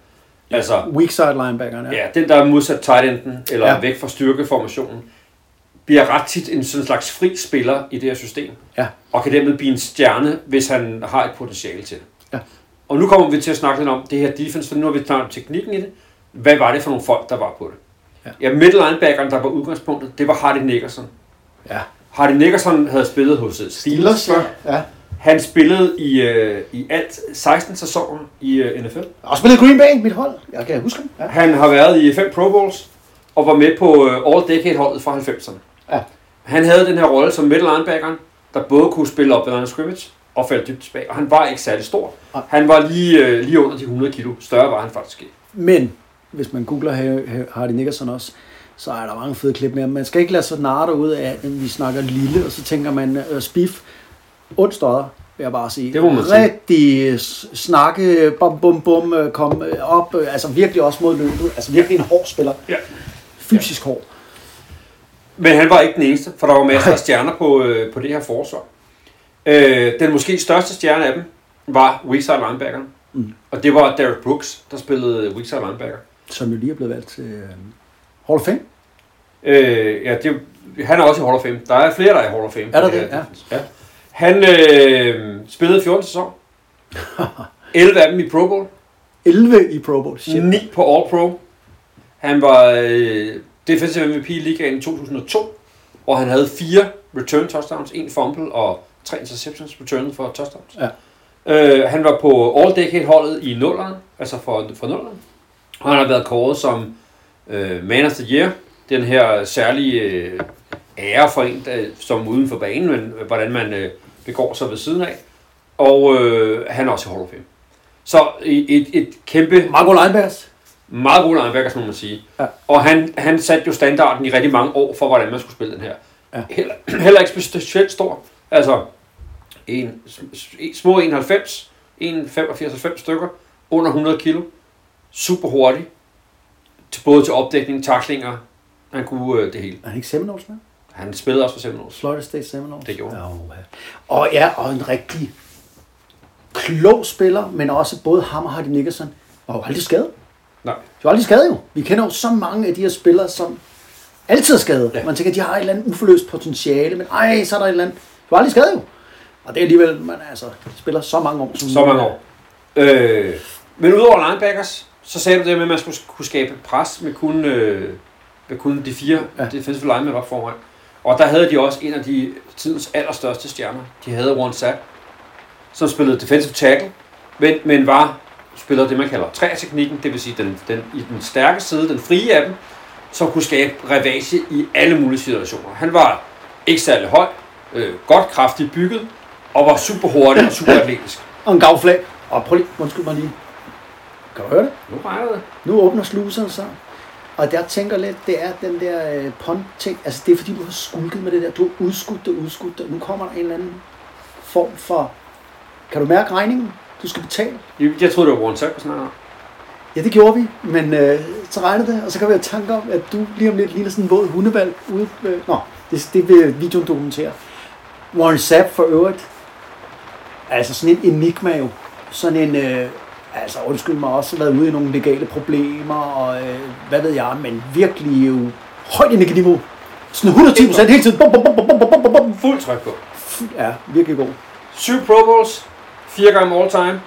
Speaker 2: Altså,
Speaker 1: Weak side linebackeren, ja.
Speaker 2: ja, den der er modsat tight enden, eller
Speaker 1: Ja.
Speaker 2: væk fra styrkeformationen, bliver ret tit en sådan slags fri spiller i det her system.
Speaker 1: Ja.
Speaker 2: Og kan dermed blive en stjerne, hvis han har et potentiale til det.
Speaker 1: Ja.
Speaker 2: Og nu kommer vi til at snakke lidt om det her defense, for nu har vi snakket om teknikken i det. Hvad var det for nogle folk, der var på det?
Speaker 1: Ja.
Speaker 2: Ja, middle linebackeren, der var udgangspunktet, det var Hardy Nickerson.
Speaker 1: ja.
Speaker 2: Hardy Nickerson havde spillet hos Steelers
Speaker 1: Steelers,
Speaker 2: før.
Speaker 1: ja.
Speaker 2: Han spillede i, øh, i alt 16 sæsoner i øh, NFL.
Speaker 1: Og spillet Green Bay, mit hold. Jeg kan huske ham. Ja.
Speaker 2: Han har været i fem Pro Bowls og var med på øh, All-Decade-holdet fra 90'erne.
Speaker 1: Ja.
Speaker 2: Han havde den her rolle som middle linebacker, der både kunne spille op ved line scrimmage og falde dybt tilbage. Og han var ikke særlig stor. Han var lige, øh, lige under de 100 kilo. Større var han faktisk ikke.
Speaker 1: Men hvis man googler Har- Har- Hardy Nickerson også, så er der mange fede klip med ham. Man skal ikke lade sig narre ud af, at vi snakker lille, og så tænker man, øh, Spiff, støder, vil jeg bare sige.
Speaker 2: Det må man.
Speaker 1: Rigtig snakke, bum bum bum, øh, kom øh, op, øh, altså virkelig også mod løbet. Altså virkelig en hård spiller.
Speaker 2: Ja.
Speaker 1: Fysisk hård.
Speaker 2: Men han var ikke den eneste, for der var masser af stjerner på, øh, på det her forsvar. Øh, den måske største stjerne af dem var weakside linebackeren.
Speaker 1: Mm.
Speaker 2: Og det var Derek Brooks, der spillede weakside linebacker.
Speaker 1: Som jo lige er blevet valgt til øh, Hall of Fame.
Speaker 2: Øh, ja, det, han er også i Hall of Fame. Der er flere, der er i Hall of Fame.
Speaker 1: Er der det?
Speaker 2: her
Speaker 1: Ja.
Speaker 2: ja. Han øh, spillede 14 sæsoner. 11 af dem i Pro Bowl.
Speaker 1: 11 i Pro Bowl. Shit.
Speaker 2: 9 på All Pro. Han var øh, defensive MVP i ligaen i 2002, og han havde fire return touchdowns, en fumble og tre interceptions return for touchdowns.
Speaker 1: Ja.
Speaker 2: Øh, han var på All-Decade-holdet i nullerne, altså for, for nullerne. Og han har været kåret som øh, Man of the Year, den her særlige øh, ære for en, der, som uden for banen, men hvordan man øh, begår sig ved siden af. Og øh, han er også i Hall of Fame. Så et, et, kæmpe
Speaker 1: Marco Linebackers.
Speaker 2: meget god linebacker, må man sige.
Speaker 1: Ja.
Speaker 2: Og han, han satte jo standarden i rigtig mange år for, hvordan man skulle spille den her.
Speaker 1: Ja.
Speaker 2: Heller, [clears throat] heller ikke specielt stor. Altså, en, små 91, en 85-90 stykker, under 100 kilo. Super hurtig. Til, både til opdækning, taklinger. Han kunne øh, det hele.
Speaker 1: Er han ikke Seminoles med?
Speaker 2: Han spillede også for Seminoles.
Speaker 1: Florida State Seminoles.
Speaker 2: Det gjorde han.
Speaker 1: Ja, ja. Og ja, og en rigtig klog spiller, men også både ham og Hardy Nickerson var jo aldrig skadet.
Speaker 2: Nej.
Speaker 1: De var aldrig skadet jo. Vi kender jo så mange af de her spillere, som altid er skadet. Ja. Man tænker, at de har et eller andet uforløst potentiale, men ej, så er der et eller andet. De var aldrig skadet jo. Og det er alligevel, man altså, spiller så mange år. Som
Speaker 2: Så mange år. Øh, men udover linebackers, så sagde du det med, at man skulle kunne skabe pres med kun, øh, med kun de fire
Speaker 1: Ja.
Speaker 2: ja. defensive linemen op foran. Og der havde de også en af de tidens allerstørste stjerner. De havde Warren Sapp, som spillede defensive tackle, men, men var spillede det, man kalder træteknikken, det vil sige den, den, i den stærke side, den frie af dem, som kunne skabe revage i alle mulige situationer. Han var ikke særlig høj, øh, godt kraftigt bygget, og var super hurtig og super atletisk. [coughs]
Speaker 1: Og en gavflag. Og prøv lige, undskyld mig lige. Kan du høre det?
Speaker 2: Nu regner det.
Speaker 1: Nu åbner sluserne sig. Og jeg tænker lidt, det er den der øh, pond-ting. Altså det er fordi, du har skulket med det der. Du har udskudt det, udskudt det. Nu kommer der en eller anden form for... Kan du mærke regningen? Du skal betale.
Speaker 2: Jeg, troede, det var Warren snakkede om.
Speaker 1: Ja, det gjorde vi, men øh, så regnede det, og så kan vi have tanke om, at du lige om lidt ligner sådan en våd hundevalg ude. Øh, nå, det, det vil videoen dokumentere. Warren Sapp for øvrigt, altså sådan en enigma jo. Sådan en, øh, altså undskyld mig, også været ude i nogle legale problemer, og øh, hvad ved jeg, men virkelig jo højt energiniveau. Sådan 110 procent hele tiden. Bum, bum, bum, bum, bum, bum, bum.
Speaker 2: Fuld tryk på.
Speaker 1: Ja, virkelig god.
Speaker 2: Syv Pro Bowls, fire gange all time.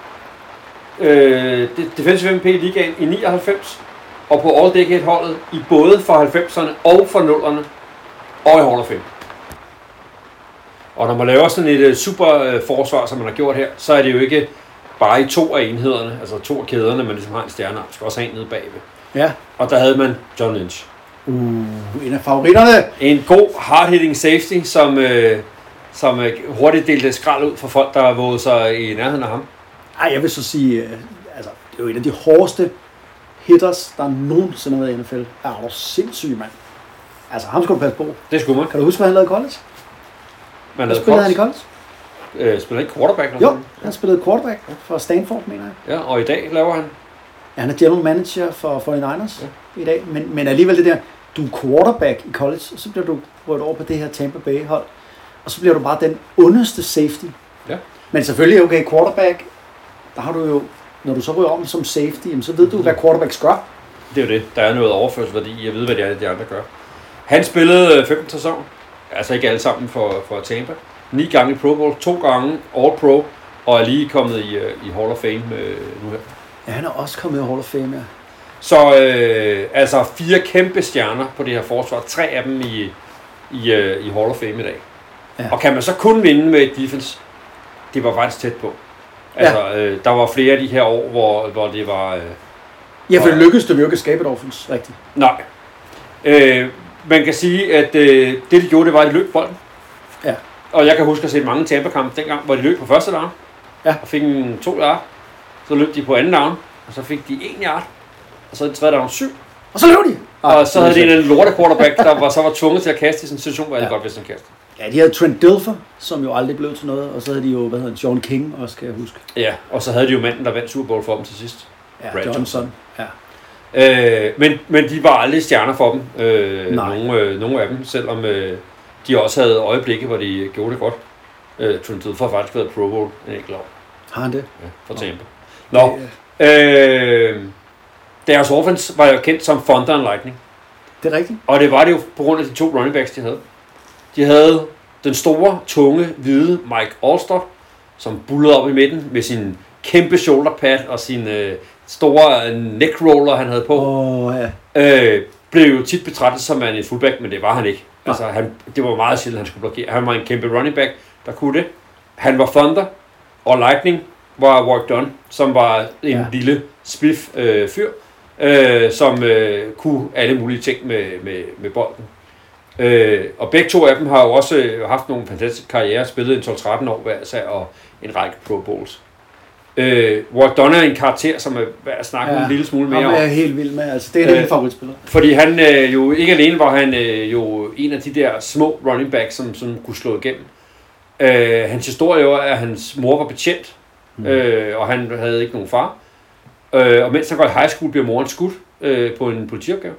Speaker 2: Øh, Defensive MVP i ligaen i 99, og på All Decade holdet i både for 90'erne og for 0'erne, og i Hall of Fame. Og når man laver sådan et øh, super øh, forsvar, som man har gjort her, så er det jo ikke bare i to af enhederne, altså to af kæderne, man ligesom har en stjerne, man skal også have en nede bagved.
Speaker 1: Ja.
Speaker 2: Og der havde man John Lynch.
Speaker 1: Uh, en af favoritterne.
Speaker 2: En god hard-hitting safety, som, øh, som øh, hurtigt delte skrald ud for folk, der vågede sig i nærheden af ham.
Speaker 1: Ej, jeg vil så sige, øh, altså, det er jo en af de hårdeste hitters, der nogensinde har været i NFL. Er du sindssyg, mand. Altså, ham skal du passe på.
Speaker 2: Det skulle man.
Speaker 1: Kan du huske, hvad han lavede i college?
Speaker 2: Man lavede
Speaker 1: spillede han i
Speaker 2: college. Øh, spiller ikke quarterback? eller
Speaker 1: Jo,
Speaker 2: sådan?
Speaker 1: han spillede quarterback for Stanford, mener jeg.
Speaker 2: Ja, og i dag laver han.
Speaker 1: Ja, han er general manager for 49ers ja. i dag. Men, men alligevel det der, du er quarterback i college, og så bliver du rødt over på det her Tampa Bay hold. Og så bliver du bare den ondeste safety.
Speaker 2: Ja.
Speaker 1: Men selvfølgelig, okay, quarterback, der har du jo, når du så ryger om som safety, så ved du, hvad quarterbacks gør.
Speaker 2: Det er jo det. Der er noget overførselsværdi i at vide, hvad det er, de andre gør. Han spillede øh, 15 sæsoner. Altså ikke alle sammen for, for Tampa. Ni gange i Pro Bowl, to gange All Pro, og er lige kommet i, øh, i Hall of Fame øh, nu her.
Speaker 1: Ja, han er også kommet i Hall of Fame, ja.
Speaker 2: Så øh, altså fire kæmpe stjerner på det her forsvar. Tre af dem i, i, øh, i Hall of Fame i dag.
Speaker 1: Ja.
Speaker 2: Ja. Og kan man så kun vinde med et defense? Det var faktisk tæt på. Altså, ja. øh, der var flere af de her år, hvor, hvor det var... Øh,
Speaker 1: Ja, for det lykkedes det jo ikke at skabe et offense, rigtigt.
Speaker 2: nej. Øh, man kan sige, at øh, det de gjorde, det var, at de løb bolden.
Speaker 1: Ja.
Speaker 2: Og jeg kan huske at se mange Tampa-kampe dengang, hvor de løb på første down.
Speaker 1: Ja.
Speaker 2: Og fik en to yard. Så løb de på anden down. Og så fik de en yard. Og så en tredje down syv.
Speaker 1: Og så løb de!
Speaker 2: Og så havde de en lorte quarterback, [laughs] der var, så var tvunget til at kaste i sådan en situation, hvor jeg
Speaker 1: Ja.
Speaker 2: godt vidste, han kastede.
Speaker 1: Ja, de havde Trent Dilfer, som jo aldrig blev til noget, og så havde de jo, hvad hedder John King også, kan jeg huske.
Speaker 2: Ja, og så havde de jo manden, der vandt Super Bowl for dem til sidst.
Speaker 1: Ja,
Speaker 2: Brad
Speaker 1: Johnson. Ja.
Speaker 2: Øh, men, men de var aldrig stjerner for dem, øh,
Speaker 1: Nej.
Speaker 2: nogle, øh, nogle af dem, selvom øh, de også havde øjeblikke, hvor de gjorde det godt. Øh, Trent Dilfer har faktisk været Pro Bowl en enkelt år
Speaker 1: Har han det?
Speaker 2: ja, for Tampa. Nå, øh, deres offense var jo kendt som Thunder and Lightning.
Speaker 1: Det er rigtigt.
Speaker 2: Og det var det jo på grund af de to running backs, de havde. De havde den store, tunge, hvide Mike Alstott, som bullede op i midten med sin kæmpe shoulder pad og sin øh, store øh, neck roller, han havde på.
Speaker 1: Åh, oh, ja.
Speaker 2: Øh, blev jo tit betragtet som en fullback, men det var han ikke. Altså, han, det var meget sjældent, han skulle blokere. Han var en kæmpe running back, der kunne det. Han var Thunder, og Lightning var Warwick Dunn, som var en
Speaker 1: Ja.
Speaker 2: lille spiff øh, fyr, øh, som øh, kunne alle mulige ting med, med, med bolden. Øh, og begge to af dem har jo også øh, haft nogle fantastiske karrierer, spillet en 12-13 år hver især, og en række Pro Bowls. Øh, Warwick Dunn er en karakter, som er værd at snakke
Speaker 1: Ja.
Speaker 2: ja. en lille smule mere om.
Speaker 1: er jeg helt vild med. Altså, det er en
Speaker 2: Øh,
Speaker 1: mine favoritspillere.
Speaker 2: Fordi han øh, jo ikke alene var han øh, jo en af de der små running backs, som, som kunne slå igennem. Øh, hans historie var, at hans mor var betjent, mm. øh, og han havde ikke nogen far. Øh, og mens han går i high school, bliver moren skudt øh, på en politiopgave.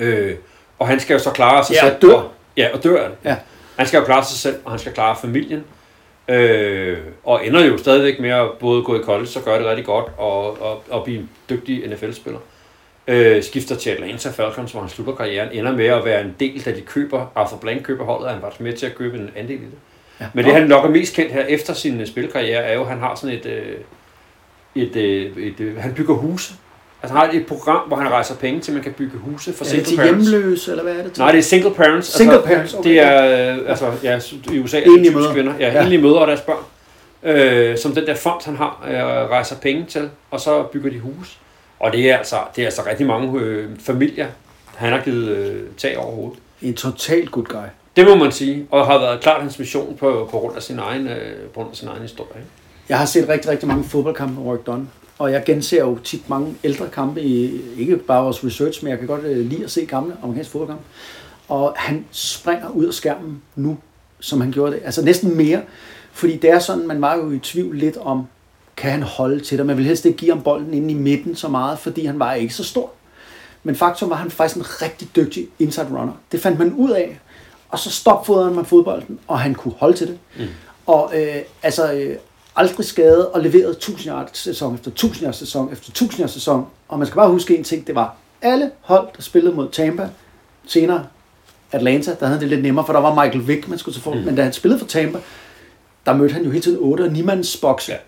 Speaker 2: Øh, og han skal jo så klare sig
Speaker 1: Ja,
Speaker 2: selv.
Speaker 1: dør.
Speaker 2: Og, ja, og dør han.
Speaker 1: Ja.
Speaker 2: Han skal jo klare sig selv, og han skal klare familien. Øh, og ender jo stadigvæk med at både gå i college, så gør det rigtig godt, og, og, og blive en dygtig NFL-spiller øh, skifter til Atlanta Falcons, hvor han slutter karrieren, ender med at være en del, da de køber, Arthur Blank køber holdet, og han var med til at købe en andel i det.
Speaker 1: Ja.
Speaker 2: Men det han nok er mest kendt her efter sin spilkarriere, er jo, at han har sådan et, øh, et, øh, et, øh, han bygger huse. Altså han har et program, hvor han rejser penge til, man kan bygge huse for
Speaker 1: Er det
Speaker 2: single
Speaker 1: til
Speaker 2: parents.
Speaker 1: hjemløse, eller hvad er det til?
Speaker 2: Nej, det er single parents.
Speaker 1: Single
Speaker 2: altså,
Speaker 1: parents, okay.
Speaker 2: Det er, øh, altså, ja, i USA er det typisk kvinder. Ja,
Speaker 1: Ja.
Speaker 2: enlige mødre og deres børn. Øh, som den der fond, han har, øh, rejser penge til, og så bygger de hus. Og det er altså, det er altså rigtig mange øh, familier, han har givet øh, tag over hovedet.
Speaker 1: En total good guy.
Speaker 2: Det må man sige, og har været klart hans mission på, på grund af sin egen, øh, på grund af sin egen historie. Ikke?
Speaker 1: Jeg har set rigtig, rigtig mange fodboldkampe med Warwick Dunn, og jeg genser jo tit mange ældre kampe, i, ikke bare vores research, men jeg kan godt øh, lide at se gamle amerikanske fodboldkampe. Og han springer ud af skærmen nu, som han gjorde det. Altså næsten mere, fordi det er sådan, man var jo i tvivl lidt om, kan han holde til det. Man vil helst ikke give ham bolden inde i midten så meget, fordi han var ikke så stor. Men faktum var, at han faktisk en rigtig dygtig inside runner. Det fandt man ud af, og så stopfodrede man fodbolden, og han kunne holde til det. Mm. Og øh, altså øh, aldrig skadet og leveret 1000 yards sæson efter 1000 yards sæson efter 1000 yards sæson. Og man skal bare huske en ting, det var alle hold, der spillede mod Tampa, senere Atlanta, der havde det lidt nemmere, for der var Michael Vick, man skulle til for. Mm. Men da han spillede for Tampa, der mødte han jo hele tiden 8 og 9 mands bokse.
Speaker 2: Ja.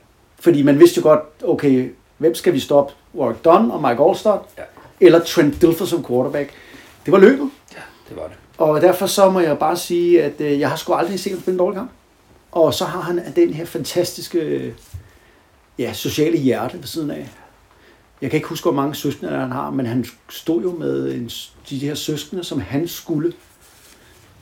Speaker 1: Fordi man vidste jo godt, okay, hvem skal vi stoppe? Warwick Dunn og Mike Allstott?
Speaker 2: Ja.
Speaker 1: Eller Trent Dilfer som quarterback? Det var løbet.
Speaker 2: Ja, det var det.
Speaker 1: Og derfor så må jeg bare sige, at øh, jeg har sgu aldrig set ham spille en dårlig kamp. Og så har han den her fantastiske ja, sociale hjerte ved siden af. Jeg kan ikke huske, hvor mange søskende han har, men han stod jo med en, de her søskende, som han skulle.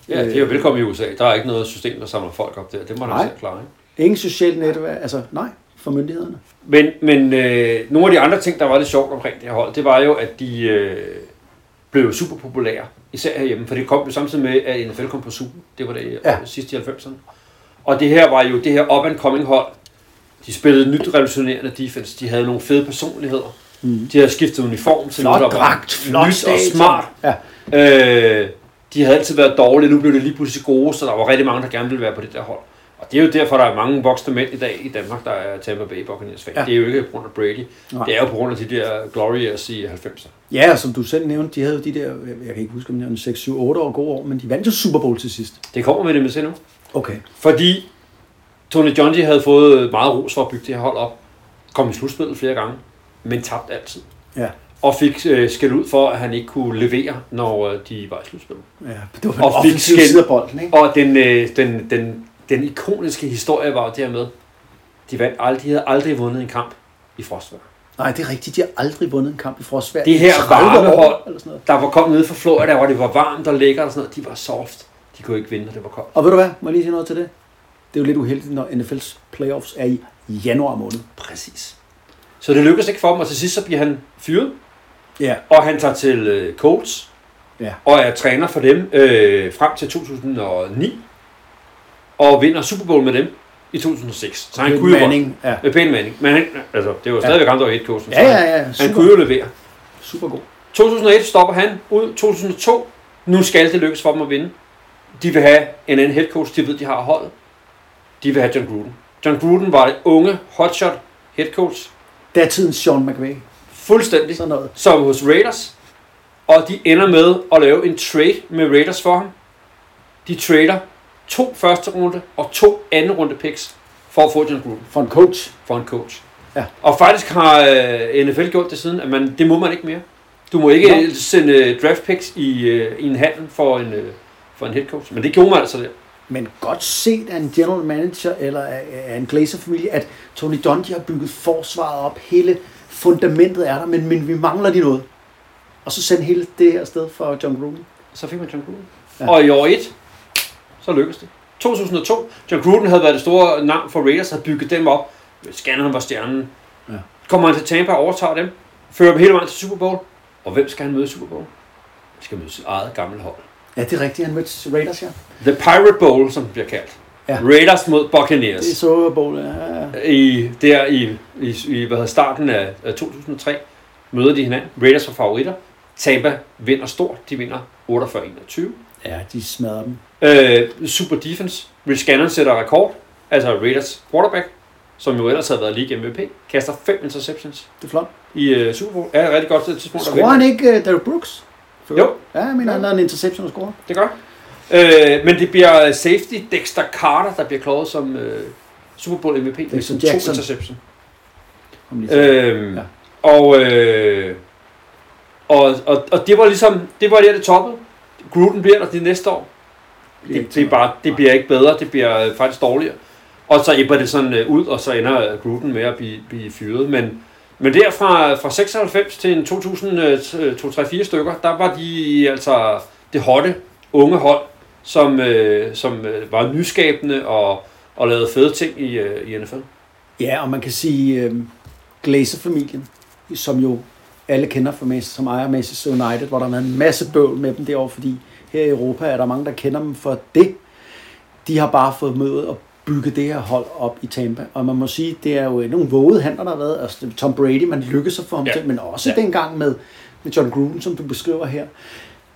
Speaker 2: Ja, det er jo velkommen i USA. Der er ikke noget system, der samler folk op der. Det må
Speaker 1: Nej.
Speaker 2: selv klare, ikke?
Speaker 1: Ingen socialt netværk, altså nej, for myndighederne.
Speaker 2: Men, men øh, nogle af de andre ting, der var lidt sjovt omkring det her hold, det var jo, at de øh, blev super populære, især herhjemme, for det kom jo samtidig med, at NFL kom på Super. Det var det
Speaker 1: ja.
Speaker 2: sidst i 90'erne. Og det her var jo det her up-and-coming hold. De spillede nyt revolutionerende defense. De havde nogle fede personligheder. Mm. De havde skiftet uniform til
Speaker 1: Flot
Speaker 2: noget, der
Speaker 1: dragt, flot
Speaker 2: nyt og smart.
Speaker 1: Ja.
Speaker 2: Øh, de havde altid været dårlige, nu blev det lige pludselig gode, så der var rigtig mange, der gerne ville være på det der hold. Og det er jo derfor, der er mange voksne mænd i dag i Danmark, der er Tampa Bay Buccaneers fan.
Speaker 1: Ja.
Speaker 2: Det er jo ikke på grund af Brady.
Speaker 1: Nej.
Speaker 2: Det er jo på grund af de der glory years i 90'erne.
Speaker 1: Ja, og som du selv nævnte, de havde jo de der, jeg kan ikke huske, om det var 6, 7, 8 år gode år, men de vandt jo Super Bowl til sidst.
Speaker 2: Det kommer med det med nu.
Speaker 1: Okay.
Speaker 2: Fordi Tony Johnny havde fået meget ros for at bygge det her hold op. Kom i slutspillet flere gange, men tabte altid.
Speaker 1: Ja.
Speaker 2: Og fik øh, skæld ud for, at han ikke kunne levere, når øh, de var i slutspillet.
Speaker 1: Ja, det var
Speaker 2: Og fik skæld.
Speaker 1: af bolden, ikke?
Speaker 2: Og den, øh, den, den, den ikoniske historie var jo dermed, de, vandt aldrig, de havde aldrig vundet en kamp i frostvejr.
Speaker 1: Nej, det er rigtigt. De har aldrig vundet en kamp i frostvejr.
Speaker 2: Det her
Speaker 1: 30
Speaker 2: varme hold. Der var kommet ned fra Florida, hvor det var varmt og lækkert og sådan noget. De var soft. De kunne ikke vinde, når det var koldt.
Speaker 1: Og ved du hvad? Må jeg lige sige noget til det? Det er jo lidt uheldigt, når NFL's playoffs er i januar måned.
Speaker 2: Præcis. Så det lykkedes ikke for dem, og til sidst så bliver han fyret.
Speaker 1: Ja.
Speaker 2: Og han tager til øh, Colts.
Speaker 1: Ja.
Speaker 2: Og er træner for dem øh, frem til 2009. Og vinder Super Bowl med dem i 2006. Så han kunne
Speaker 1: Manning, ja.
Speaker 2: Med Peyton Manning. Men han, altså, det var
Speaker 1: Ja.
Speaker 2: stadigvæk ham, der var head coachen.
Speaker 1: Ja, ja, ja.
Speaker 2: Han
Speaker 1: Super,
Speaker 2: kunne jo levere.
Speaker 1: super god.
Speaker 2: 2001 stopper han ud. 2002. Nu skal det lykkes for dem at vinde. De vil have en anden head coach. De ved, de har holdet. De vil have John Gruden. John Gruden var det unge hotshot head coach.
Speaker 1: Datidens Sean McVay.
Speaker 2: Fuldstændig.
Speaker 1: Sådan noget.
Speaker 2: Som hos Raiders. Og de ender med at lave en trade med Raiders for ham. De trader to første runde og to anden runde picks for at få John Gruden
Speaker 1: For en coach.
Speaker 2: for en coach.
Speaker 1: Ja.
Speaker 2: Og faktisk har øh, NFL gjort det siden, at man, det må man ikke mere. Du må ikke.
Speaker 1: Nå.
Speaker 2: sende øh, draft picks i, øh, i en handel for en, for en head coach. Men det gjorde man altså der.
Speaker 1: Men godt set af en general manager eller af en Glazer-familie, at Tony Dungy har bygget forsvaret op. Hele fundamentet er der, men, men vi mangler lige noget. Og så send hele det her sted for John Gruden.
Speaker 2: Så fik man John Gruden.
Speaker 1: Ja.
Speaker 2: Og i år 1, så lykkedes det. 2002, John Gruden havde været det store navn for Raiders, havde bygget dem op. Scanneren var stjernen.
Speaker 1: Ja.
Speaker 2: Kommer han til Tampa og overtager dem, fører dem hele vejen til Super Bowl. Og hvem skal han møde i Super Bowl? Han skal møde sit eget gamle hold.
Speaker 1: Ja, det er rigtigt. Han mødte Raiders, ja.
Speaker 2: The Pirate Bowl, som det bliver kaldt.
Speaker 1: Ja.
Speaker 2: Ja. Raiders mod Buccaneers.
Speaker 1: Det er Super Bowl, ja. ja.
Speaker 2: I, der i, i, i hvad hedder, starten af, af 2003 møder de hinanden. Raiders var favoritter. Tampa vinder stort. De vinder 48-21.
Speaker 1: Ja, de smadrer dem.
Speaker 2: Øh, super defense. Rich Gannon sætter rekord. Altså Raiders quarterback, som jo ellers havde været lige MVP, kaster fem interceptions
Speaker 1: Det er flot.
Speaker 2: i uh, Super Bowl. Er et rigtig godt tidspunkt
Speaker 1: Scorer han ikke uh, Derek Brooks?
Speaker 2: Jo.
Speaker 1: Ja, jeg mener, han lavede en interception og scorer.
Speaker 2: Det gør øh, Men det bliver safety Dexter Carter, der bliver kåret som øh, Super Bowl MVP med
Speaker 1: Dexter
Speaker 2: sine to
Speaker 1: Jackson.
Speaker 2: interception.
Speaker 1: Kom.
Speaker 2: Øhm,
Speaker 1: Ja.
Speaker 2: Og øh, Og, og, og det var ligesom, det var der, det toppede. Gruden bliver der de næste år. Det, det, er bare, det bliver ikke bedre, det bliver øh, faktisk dårligere. Og så æbber det sådan øh, ud, og så ender Gruden med at blive, blive fyret. Men, men der fra, fra 96 til en 2003-4 øh, stykker, der var de altså det hotte, unge hold, som, øh, som øh, var nyskabende og, og lavede fede ting i, øh, i NFL.
Speaker 1: Ja, og man kan sige øh, Glazer-familien, som jo alle kender fra Manchester, som ejer Manchester United, hvor der har været en masse bøvl med dem derovre, fordi her i Europa er der mange, der kender dem for det. De har bare fået mødet at bygge det her hold op i Tampa. Og man må sige, det er jo nogle vågede handler, der har været. Altså, Tom Brady, man lykkes sig for ham
Speaker 2: Ja.
Speaker 1: til, men også
Speaker 2: Ja.
Speaker 1: dengang med, med John Gruden, som du beskriver her.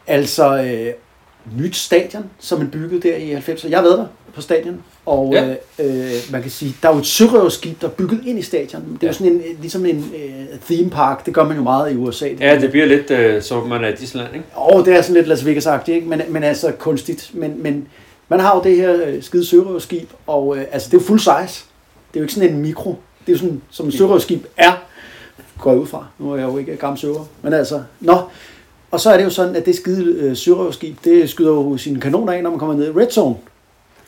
Speaker 1: Altså, øh, nyt stadion, som man byggede der i 90'erne. Jeg har været der på stadion, og
Speaker 2: Ja.
Speaker 1: øh, øh, man kan sige, der er jo et sørøverskib, der er bygget ind i stadion. Det er
Speaker 2: Ja.
Speaker 1: jo sådan en, ligesom en øh, theme park, det gør man jo meget i USA.
Speaker 2: Ja, det bliver lidt, øh, så man er i Disneyland, ikke?
Speaker 1: Og det er sådan lidt Las Vegas-agtigt, ikke? Men, men altså kunstigt. Men, men man har jo det her øh, skide sørøverskib, og øh, altså det er jo full size. Det er jo ikke sådan en mikro. Det er jo sådan, som et sørøverskib er, går jeg ud fra. Nu er jeg jo ikke gammel sørøver. Men altså, nå. Og så er det jo sådan, at det skide øh, sørøverskib, det skyder jo sine kanoner af, når man kommer ned i red zone.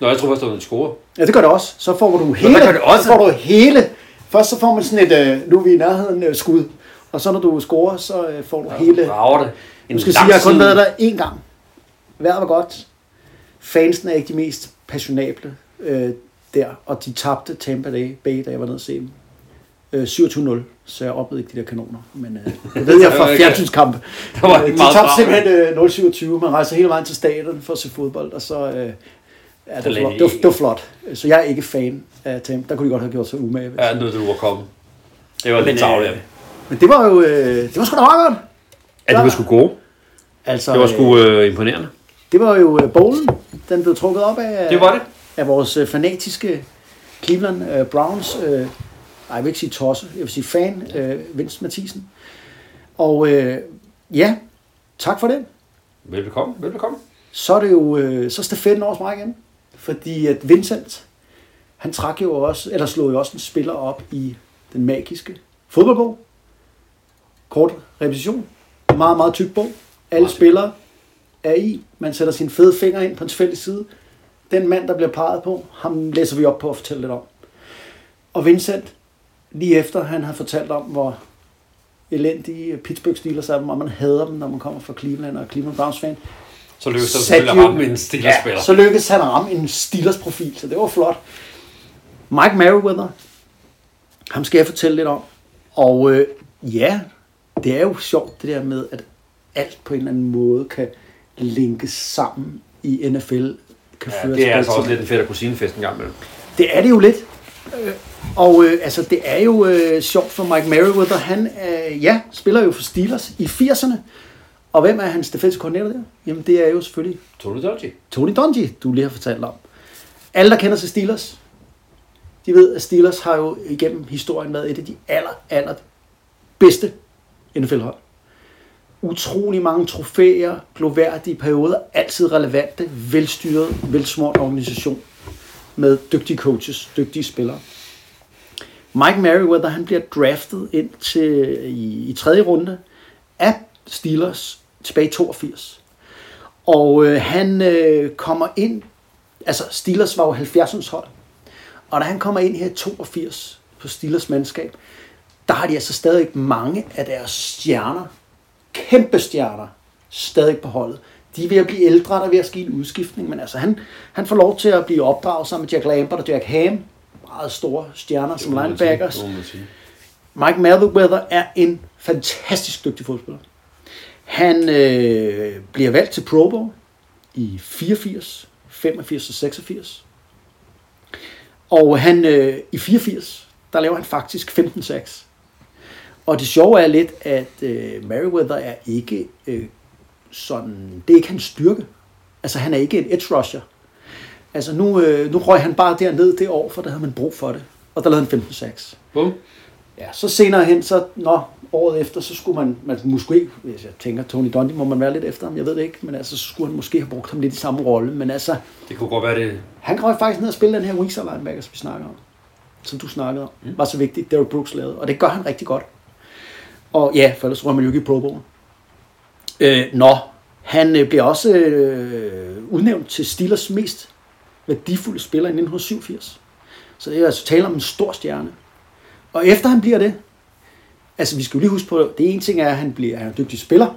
Speaker 2: Nå, jeg tror faktisk, det var en score.
Speaker 1: Ja, det gør det også. Så får du hele.
Speaker 2: gør det også?
Speaker 1: Så får du hele. Først så får man sådan et, øh, nu er vi i nærheden, øh, skud. Og så når du scorer, så øh, får du hele.
Speaker 2: Rager det.
Speaker 1: Nu skal jeg sige, jeg har kun været der én gang. Vejret var godt. Fansen er ikke de mest passionable øh, der, og de tabte Tampa Bay, Bay da jeg var nede og se dem. Øh, 27-0, så jeg oplevede ikke de der kanoner. Men øh, det ved jeg fra [laughs] fjernsynskampe.
Speaker 2: Der var
Speaker 1: Øh,
Speaker 2: ikke
Speaker 1: de
Speaker 2: meget
Speaker 1: tabte simpelthen øh, 0-27. Man rejser hele vejen til stadion for at se fodbold, og så... Øh, ja, det, var flot.
Speaker 2: de-
Speaker 1: Det, var, det var flot. Så jeg er ikke fan af Tampa. Der kunne de godt have gjort sig umage.
Speaker 2: Ja, nu du var kommet. Det var lidt
Speaker 1: Men,
Speaker 2: tavligt.
Speaker 1: øh, Men det var jo... Øh, det var sgu da meget godt.
Speaker 2: Ja, det var sgu gode.
Speaker 1: Altså,
Speaker 2: Det var sgu øh, imponerende.
Speaker 1: Det var jo øh, bowlen. Den blev trukket op af,
Speaker 2: Det var det.
Speaker 1: af vores øh, fanatiske Cleveland øh, Browns. Øh, ej, jeg vil ikke sige tosse, jeg vil sige fan, øh, Vince Mathisen. Og øh, ja, tak for det.
Speaker 2: Velbekomme, velbekomme.
Speaker 1: Så er det jo øh, så stafetten over mig igen. Fordi at Vincent, han trak jo også, eller slog jo også en spiller op i den magiske fodboldbog. Kort repetition. Meget, meget tyk bog. Alle spillere er i. Man sætter sin fede finger ind på en tilfældig side. Den mand, der bliver peget på, ham læser vi op på og fortæller lidt om. Og Vincent, lige efter han havde fortalt om, hvor elendige Pittsburgh Steelers er, og man hader dem, når man kommer fra Cleveland og Cleveland Browns fan,
Speaker 2: Så lykkedes det selvfølgelig at ramme en Steelers-spiller.
Speaker 1: så lykkedes han at ramme en Steelers profil, så det var flot. Mike Merriweather, ham skal jeg fortælle lidt om. Og øh, ja, det er jo sjovt det der med, at alt på en eller anden måde kan linkes sammen i NFL. Kan
Speaker 2: Ja,
Speaker 1: føre
Speaker 2: det er altså også lidt en fætter kusinefest en gang imellem.
Speaker 1: det er det jo lidt. Og øh, altså, det er jo øh, sjovt for Mike Merriweather. Han øh, ja, spiller jo for Steelers i 80'erne. Og hvem er hans defensive koordinator der? Jamen, det er jo selvfølgelig
Speaker 2: Tony Dodgy.
Speaker 1: Tony Dungy, du lige har fortalt om. Alle, der kender til Steelers, de ved, at Steelers har jo igennem historien været et af de aller, aller bedste NFL-hold. Utrolig mange trofæer, gloværdige perioder, altid relevante, velstyret, velsmurt organisation med dygtige coaches, dygtige spillere. Mike Merriweather, han bliver draftet ind til, i, i tredje runde af Steelers tilbage i 82. Og øh, han øh, kommer ind, altså Steelers var jo 70'ernes hold, og da han kommer ind her i 82 på Steelers mandskab, der har de altså stadig mange af deres stjerner, kæmpe stjerner, stadig på holdet. De er ved at blive ældre, der er ved at ske en udskiftning, men altså han, han får lov til at blive opdraget sammen med Jack Lambert og Jack Ham, meget store stjerner som linebackers.
Speaker 2: Sige.
Speaker 1: Mike Merriweather er en fantastisk dygtig fodspiller. Han øh, bliver valgt til Pro Bowl i 84, 85 og 86. Og han øh, i 84, der laver han faktisk 15 sacks. Og det sjove er lidt, at øh, Merriweather er ikke øh, sådan, det er ikke hans styrke. Altså han er ikke en edge rusher. Altså nu, øh, nu røg han bare derned det år, for der havde man brug for det. Og der lavede han 15 sacks.
Speaker 2: Bum.
Speaker 1: Ja, så senere hen, så når året efter, så skulle man, man måske, hvis jeg tænker, Tony Dundee må man være lidt efter ham, jeg ved det ikke, men altså, så skulle han måske have brugt ham lidt i samme rolle, men altså,
Speaker 2: Det kunne godt være det.
Speaker 1: han kan faktisk ned og spille den her Weezer linebacker, som vi snakker om, som du snakkede om, mm. var så vigtigt, Derek Brooks lavede, og det gør han rigtig godt. Og ja, for ellers rører man jo ikke i Pro Bowl. Øh, nå, han øh, bliver også øh, udnævnt til Steelers mest værdifulde spiller i 1987. Så det er altså tale om en stor stjerne. Og efter han bliver det, altså vi skal jo lige huske på, det ene ting er, at han bliver han er en dygtig spiller,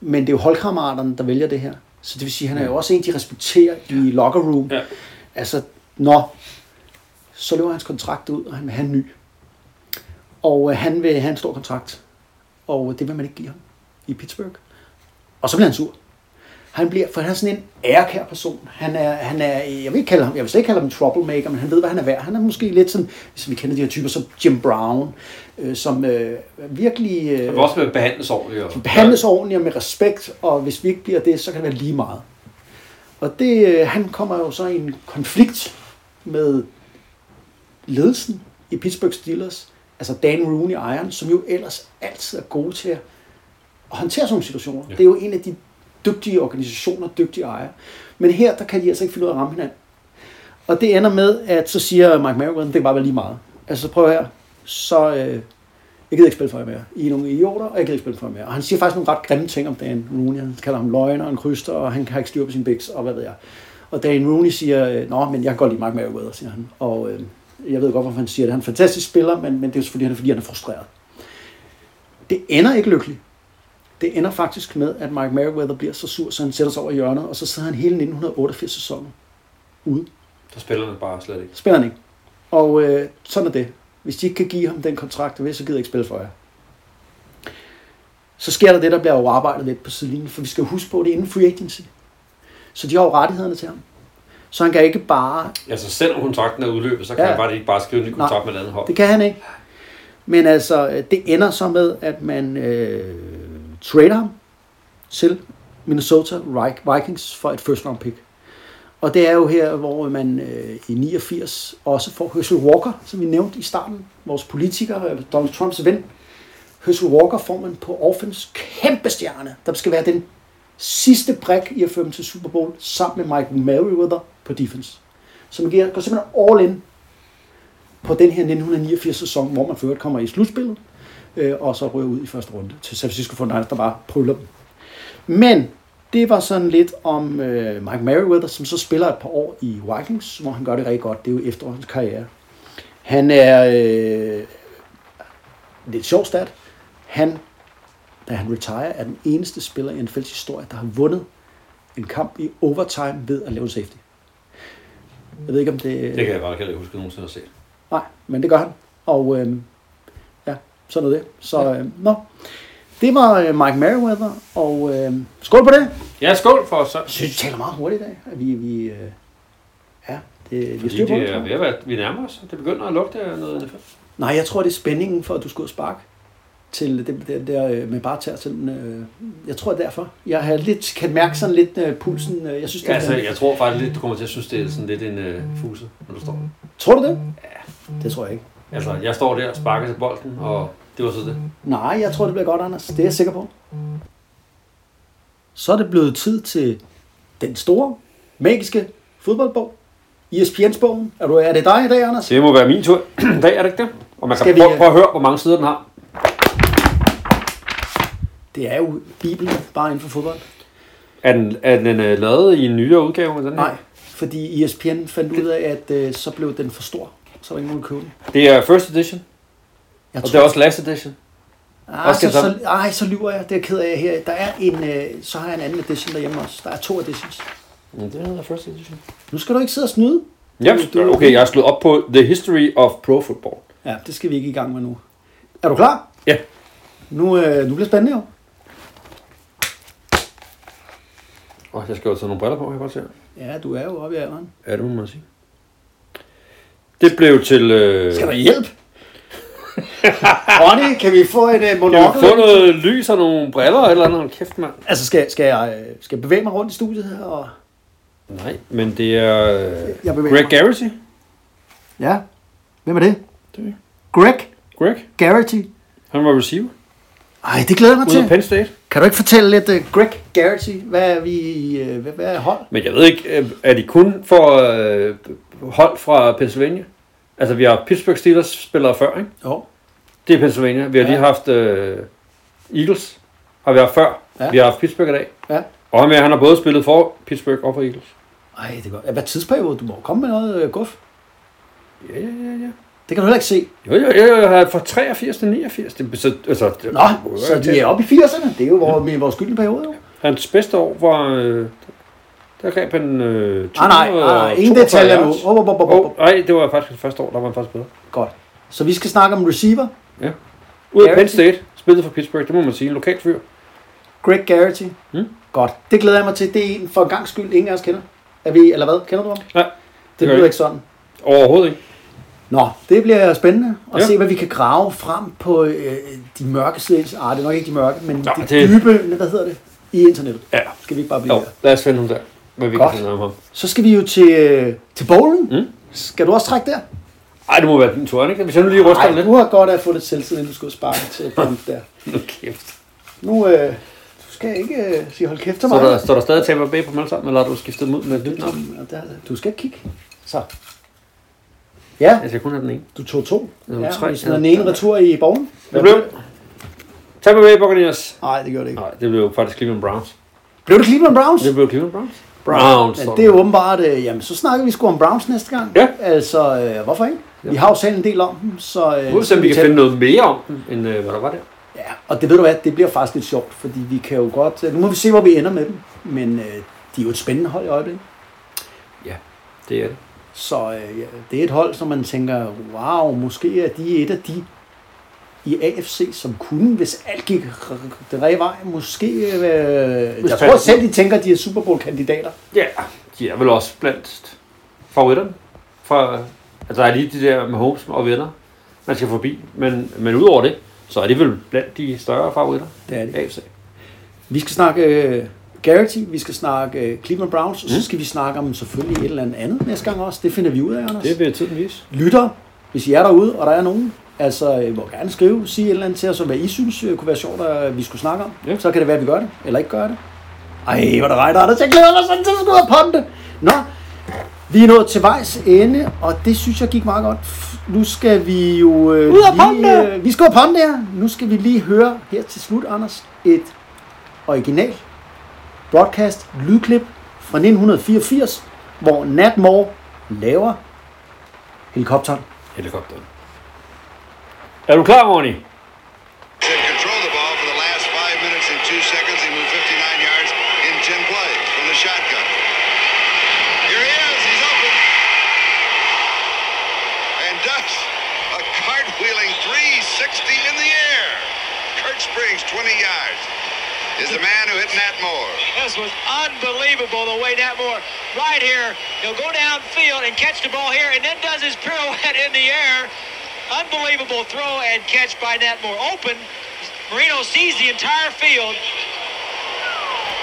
Speaker 1: men det er jo holdkammeraterne, der vælger det her. Så det vil sige, at han er jo også en, de respekterer i locker room.
Speaker 2: Ja.
Speaker 1: Altså, når så løber hans kontrakt ud, og han vil have en ny. Og øh, han vil have en stor kontrakt. Og det vil man ikke give ham i Pittsburgh. Og så bliver han sur. Han bliver, for han er sådan en ærekær person. Han er, han er, jeg vil ikke kalde ham, jeg vil slet ikke kalde ham en troublemaker, men han ved, hvad han er værd. Han er måske lidt sådan, hvis vi kender de her typer som Jim Brown, øh, som øh, virkelig øh,
Speaker 2: Han vil også behandles ordentligt. Og,
Speaker 1: behandles ordentligt og med respekt, og hvis vi ikke bliver det, så kan det være lige meget. Og det, øh, han kommer jo så i en konflikt med ledelsen i Pittsburgh Steelers, altså Dan Rooney ejeren, som jo ellers altid er gode til at håndtere sådan nogle situationer. Ja. Det er jo en af de dygtige organisationer, dygtige ejere. Men her, der kan de altså ikke finde ud af at ramme hinanden. Og det ender med, at så siger Mike Merriweather, det kan bare være lige meget. Altså prøv her, så øh, jeg gider ikke spille for jer mere. I er nogle idioter, og jeg gider ikke spille for jer mere. Og han siger faktisk nogle ret grimme ting om Dan Rooney. Han kalder ham løgner og en kryster, og han har ikke styr på sin biks, og hvad ved jeg. Og Dan Rooney siger, nå, men jeg kan godt lide Mike Merriweather, siger han. Og øh, jeg ved godt, hvorfor han siger det. Han er en fantastisk spiller, men, men det er selvfølgelig, fordi han er frustreret. Det ender ikke lykkeligt. Det ender faktisk med, at Mike Merriweather bliver så sur, så han sætter sig over hjørnet, og så sidder han hele 1988-sæsonen ude.
Speaker 2: Så spiller han bare slet ikke.
Speaker 1: Spiller han ikke. Og øh, sådan er det. Hvis de ikke kan give ham den kontrakt, så gider jeg ikke spille for jer. Så sker der det, der bliver jo arbejdet lidt på sidelinjen, for vi skal huske på, at det er inden free agency. Så de har jo rettighederne til ham. Så han kan ikke bare...
Speaker 2: Altså selvom kontrakten er udløbet, så kan
Speaker 1: Ja.
Speaker 2: han bare ikke bare skrive en ny kontrakt
Speaker 1: Nej.
Speaker 2: med et andet hold.
Speaker 1: Det kan han ikke. Men altså, det ender så med, at man øh, trader ham til Minnesota Vi- Vikings for et first round pick. Og det er jo her, hvor man øh, i 89 også får Herschel Walker, som vi nævnte i starten, vores politiker, øh, Donald Trumps ven. Herschel Walker får man på offense kæmpe stjerne, der skal være den sidste brik i at føre dem til Super Bowl, sammen med Mike Merriweather på defense. Så man går simpelthen all in på den her 1989-sæson, hvor man før kommer i slutspillet, øh, og så ryger ud i første runde til San Francisco 49ers, der bare puller dem. Men det var sådan lidt om øh, Mike Merriweather, som så spiller et par år i Vikings, hvor han gør det rigtig godt. Det er jo efter hans karriere. Han er øh, lidt sjov stat. Han, da han retire, er den eneste spiller i NFL's historie, der har vundet en kamp i overtime ved at lave safety. Jeg ved ikke, om det...
Speaker 2: Det kan jeg bare heller ikke huske, at nogensinde har set.
Speaker 1: Nej, men det gør han. Og øh, ja, sådan er det. Så øh, nå. Det var øh, Mike Merriweather, og øh, skål på det.
Speaker 2: Ja, skål for os så.
Speaker 1: Jeg synes, vi taler meget hurtigt i dag. At vi, vi, øh, ja, det, vi har
Speaker 2: Fordi
Speaker 1: styr på
Speaker 2: det
Speaker 1: det.
Speaker 2: er at vi nærmer os. Det begynder at lugte noget.
Speaker 1: Nej, jeg tror, det er spændingen for, at du skal ud og sparke til det, det der øh, med bare til øh, Jeg tror, er derfor. Jeg har lidt, kan mærke sådan lidt øh, pulsen. øh, Jeg synes, det
Speaker 2: Ja, altså, jeg tror faktisk lidt, du kommer til at synes, det er sådan lidt en øh, fuse, når du står.
Speaker 1: Tror du det? Ja. Det tror jeg ikke.
Speaker 2: Altså, jeg står der og sparker til bolden, og det var så det.
Speaker 1: Nej, jeg tror, det bliver godt, Anders. Det er jeg sikker på. Så er det blevet tid til den store, magiske fodboldbog. ESPN's bogen. Er, du, er det dig i dag, Anders?
Speaker 2: Det må være min tur. [clears throat] I dag er det ikke det? Og man kan
Speaker 1: Skal vi,
Speaker 2: prøve,
Speaker 1: øh,
Speaker 2: prøve at høre, hvor mange sider den har.
Speaker 1: Det er jo Bibelen, bare inden for fodbold.
Speaker 2: Er den, er den øh, lavet i en nyere udgave med den her?
Speaker 1: Nej, fordi ESPN fandt ud af, at øh, så blev den for stor. Så var ingen, der købe den.
Speaker 2: Det er first edition,
Speaker 1: Jeg
Speaker 2: og det er også last edition.
Speaker 1: Ej,
Speaker 2: Hvad
Speaker 1: så, så, ej, så lyver jeg. Det er jeg ked af her. Der er en, øh, så har jeg en anden edition derhjemme også. Der er to editions.
Speaker 2: Ja, det er first edition.
Speaker 1: Nu skal du ikke sidde og snyde.
Speaker 2: Ja,
Speaker 1: Du- du-
Speaker 2: okay, jeg har slået op på The History of Pro Football.
Speaker 1: Ja, det skal vi ikke i gang med nu. Er du klar?
Speaker 2: Ja.
Speaker 1: Nu, øh, nu bliver det spændende jo.
Speaker 2: Og jeg skal jo tage nogle briller på, kan jeg godt se.
Speaker 1: Ja, du er jo oppe i alderen.
Speaker 2: Ja, det må man sige. Det blev til... Øh,
Speaker 1: Skal der hjælp? Ronny, kan vi få en uh,
Speaker 2: kan vi
Speaker 1: monokkel?
Speaker 2: få noget lys og nogle briller eller andet? Hold Kæft, mand.
Speaker 1: Altså, skal, skal, jeg, øh, skal jeg bevæge mig rundt i studiet her? Og...
Speaker 2: Nej, men det er øh,
Speaker 1: Jeg
Speaker 2: Greg
Speaker 1: mig.
Speaker 2: Garrity.
Speaker 1: Ja. Hvem er det?
Speaker 2: Det er
Speaker 1: Greg
Speaker 2: Greg.
Speaker 1: Garrity.
Speaker 2: Han var receiver
Speaker 1: Ej, det glæder jeg mig
Speaker 2: ude
Speaker 1: til.
Speaker 2: Penn State.
Speaker 1: Kan du ikke fortælle lidt, uh, Greg Garrity, hvad er vi, uh, hvad, hvad er hold?
Speaker 2: Men jeg ved ikke, øh, er de kun for øh, hold fra Pennsylvania? Altså, vi har Pittsburgh Steelers spillere før, ikke?
Speaker 1: Jo.
Speaker 2: Det er Pennsylvania. Vi har
Speaker 1: Ja.
Speaker 2: lige haft øh, Eagles. har vi haft før.
Speaker 1: Ja.
Speaker 2: Vi har haft Pittsburgh i dag.
Speaker 1: Ja.
Speaker 2: Og ham her, han har både spillet for Pittsburgh og for Eagles.
Speaker 1: Ej, det er godt. Hvad tidsperiode? Du må komme med noget øh, guf.
Speaker 2: Ja, ja, ja, ja.
Speaker 1: Det kan du heller ikke se.
Speaker 2: Jo, jo, jo, jo, fra 83 til 89. Det, så, altså, det,
Speaker 1: Nå, så de er oppe i 80'erne. Det er jo vores, med vores gyldne periode, jo.
Speaker 2: Hans bedste år var... Øh, der greb han... Øh,
Speaker 1: Ah, nej, nej, nej, ingen
Speaker 2: 242
Speaker 1: detaljer nu. op, op,
Speaker 2: Åh,
Speaker 1: op.
Speaker 2: nej, det var faktisk det første år, der var han faktisk bedre.
Speaker 1: Godt. Så vi skal snakke om receiver.
Speaker 2: Ud af. Penn State, spillet for Pittsburgh, det må man sige. En lokal fyr.
Speaker 1: Greg Garrity.
Speaker 2: Mm.
Speaker 1: Godt. Det glæder jeg mig til. Det er en for en gang skyld, ingen af os kender. Er vi, eller hvad? Kender du ham?
Speaker 2: Nej,
Speaker 1: Det bliver
Speaker 2: jeg
Speaker 1: ikke sådan.
Speaker 2: Overhovedet ikke.
Speaker 1: Nå, det bliver spændende at
Speaker 2: Ja.
Speaker 1: se, hvad vi kan grave frem på øh, de mørke sider. Ah, det er nok ikke de mørke, men
Speaker 2: Nå,
Speaker 1: det,
Speaker 2: det-
Speaker 1: dybe, hvad hedder det, i internettet.
Speaker 2: Ja.
Speaker 1: Skal vi ikke bare blive
Speaker 2: Jo,
Speaker 1: der?
Speaker 2: lad os finde ud der, hvad vi
Speaker 1: Godt.
Speaker 2: kan finde om ham.
Speaker 1: Så skal vi jo til, øh, til bowlen.
Speaker 2: Mm.
Speaker 1: Skal du også trække der?
Speaker 2: Ej, det må være din tur, ikke? Hvis jeg nu lige ryster
Speaker 1: Nej,
Speaker 2: ham lidt.
Speaker 1: du har godt at få lidt selvtid, inden du skulle sparke til [laughs] punt der.
Speaker 2: Nu kæft.
Speaker 1: Nu øh, du skal ikke øh, sige hold kæft til
Speaker 2: Så
Speaker 1: mig.
Speaker 2: der, står der stadig Tampa Bay på alle sammen, eller har du skiftet ud med et nyt navn?
Speaker 1: Du skal ikke kigge. Så. Ja,
Speaker 2: Jeg skal kun have den ene.
Speaker 1: du tog to.
Speaker 2: Det var
Speaker 1: Ja,
Speaker 2: tre.
Speaker 1: vi smider den ene retur i bowlen.
Speaker 2: Det blev... Tampa Bay Buccaneers.
Speaker 1: Nej, det gjorde det ikke.
Speaker 2: Nej, det blev faktisk Cleveland Browns.
Speaker 1: Blev det Cleveland Browns?
Speaker 2: Det blev Cleveland Browns. Browns.
Speaker 1: Men
Speaker 2: står
Speaker 1: det er jo åbenbart, øh, jamen så snakker vi sgu om Browns næste gang.
Speaker 2: Ja.
Speaker 1: Altså, øh, hvorfor ikke? Vi har jo selv en del om dem, så... Øh,
Speaker 2: se, om vi kan
Speaker 1: tæller-
Speaker 2: finde noget mere om dem, end øh, hvad der var der.
Speaker 1: Ja, og det ved du hvad, det bliver faktisk lidt sjovt, fordi vi kan jo godt... øh, Nu må vi se, hvor vi ender med dem, men øh, de er jo et spændende hold i øjeblikket.
Speaker 2: Det er det.
Speaker 1: Så øh, det er et hold, som man tænker, wow, måske er de et af de i AFC, som kunne, hvis alt gik den rigtige vej, måske... Øh, jeg tror selv, de tænker, at de er Super Bowl-kandidater.
Speaker 2: Ja, de er vel også blandt favoritterne. Fra, altså der er lige de der med Holmes og venner, man skal forbi. Men, men udover det, så er de vel blandt de større favoritter.
Speaker 1: Det er de.
Speaker 2: AFC.
Speaker 1: Vi skal snakke øh, Garrity, vi skal snakke øh, Cleveland Browns, og så
Speaker 2: Mm.
Speaker 1: skal vi snakke om selvfølgelig et eller andet andet næste gang også. Det finder vi ud af, Anders.
Speaker 2: Det vil tiden vise.
Speaker 1: Lytter, hvis I er derude, og der er nogen, altså I må gerne skrive, sige et eller andet til os, og hvad I synes øh, kunne være sjovt, at vi skulle snakke om.
Speaker 2: Ja.
Speaker 1: Så kan det være, at vi gør det, eller ikke gør det. Ej, hvor det rejt, Anders. Jeg glæder mig sådan til at skulle ud og ponte. Nå, vi er nået til vejs ende, og det synes jeg gik meget godt. Nu skal vi jo øh,
Speaker 2: Ud og
Speaker 1: lige, øh, vi skal jo ponte her. Nu skal vi lige høre her til slut, Anders, et original broadcast lydklip fra 1984, hvor Nat Moore laver helikopteren.
Speaker 2: Helikopteren. Er du klar, Morny?
Speaker 4: Was unbelievable the way Nat Moore, right here, he'll go downfield and catch the ball here and then does his pirouette in the air. Unbelievable throw and catch by Nat Moore. Open, Marino sees the entire field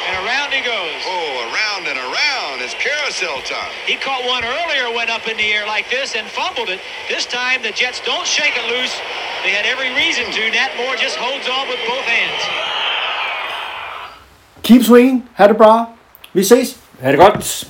Speaker 4: and around he goes.
Speaker 5: Oh, around and around. It's carousel time.
Speaker 4: He caught one earlier, went up in the air like this and fumbled it. This time the Jets don't shake it loose. They had every reason to. Nat Moore just holds on with both hands.
Speaker 1: Keep swinging. Ha' det bra. Vi ses.
Speaker 2: Ha' det godt.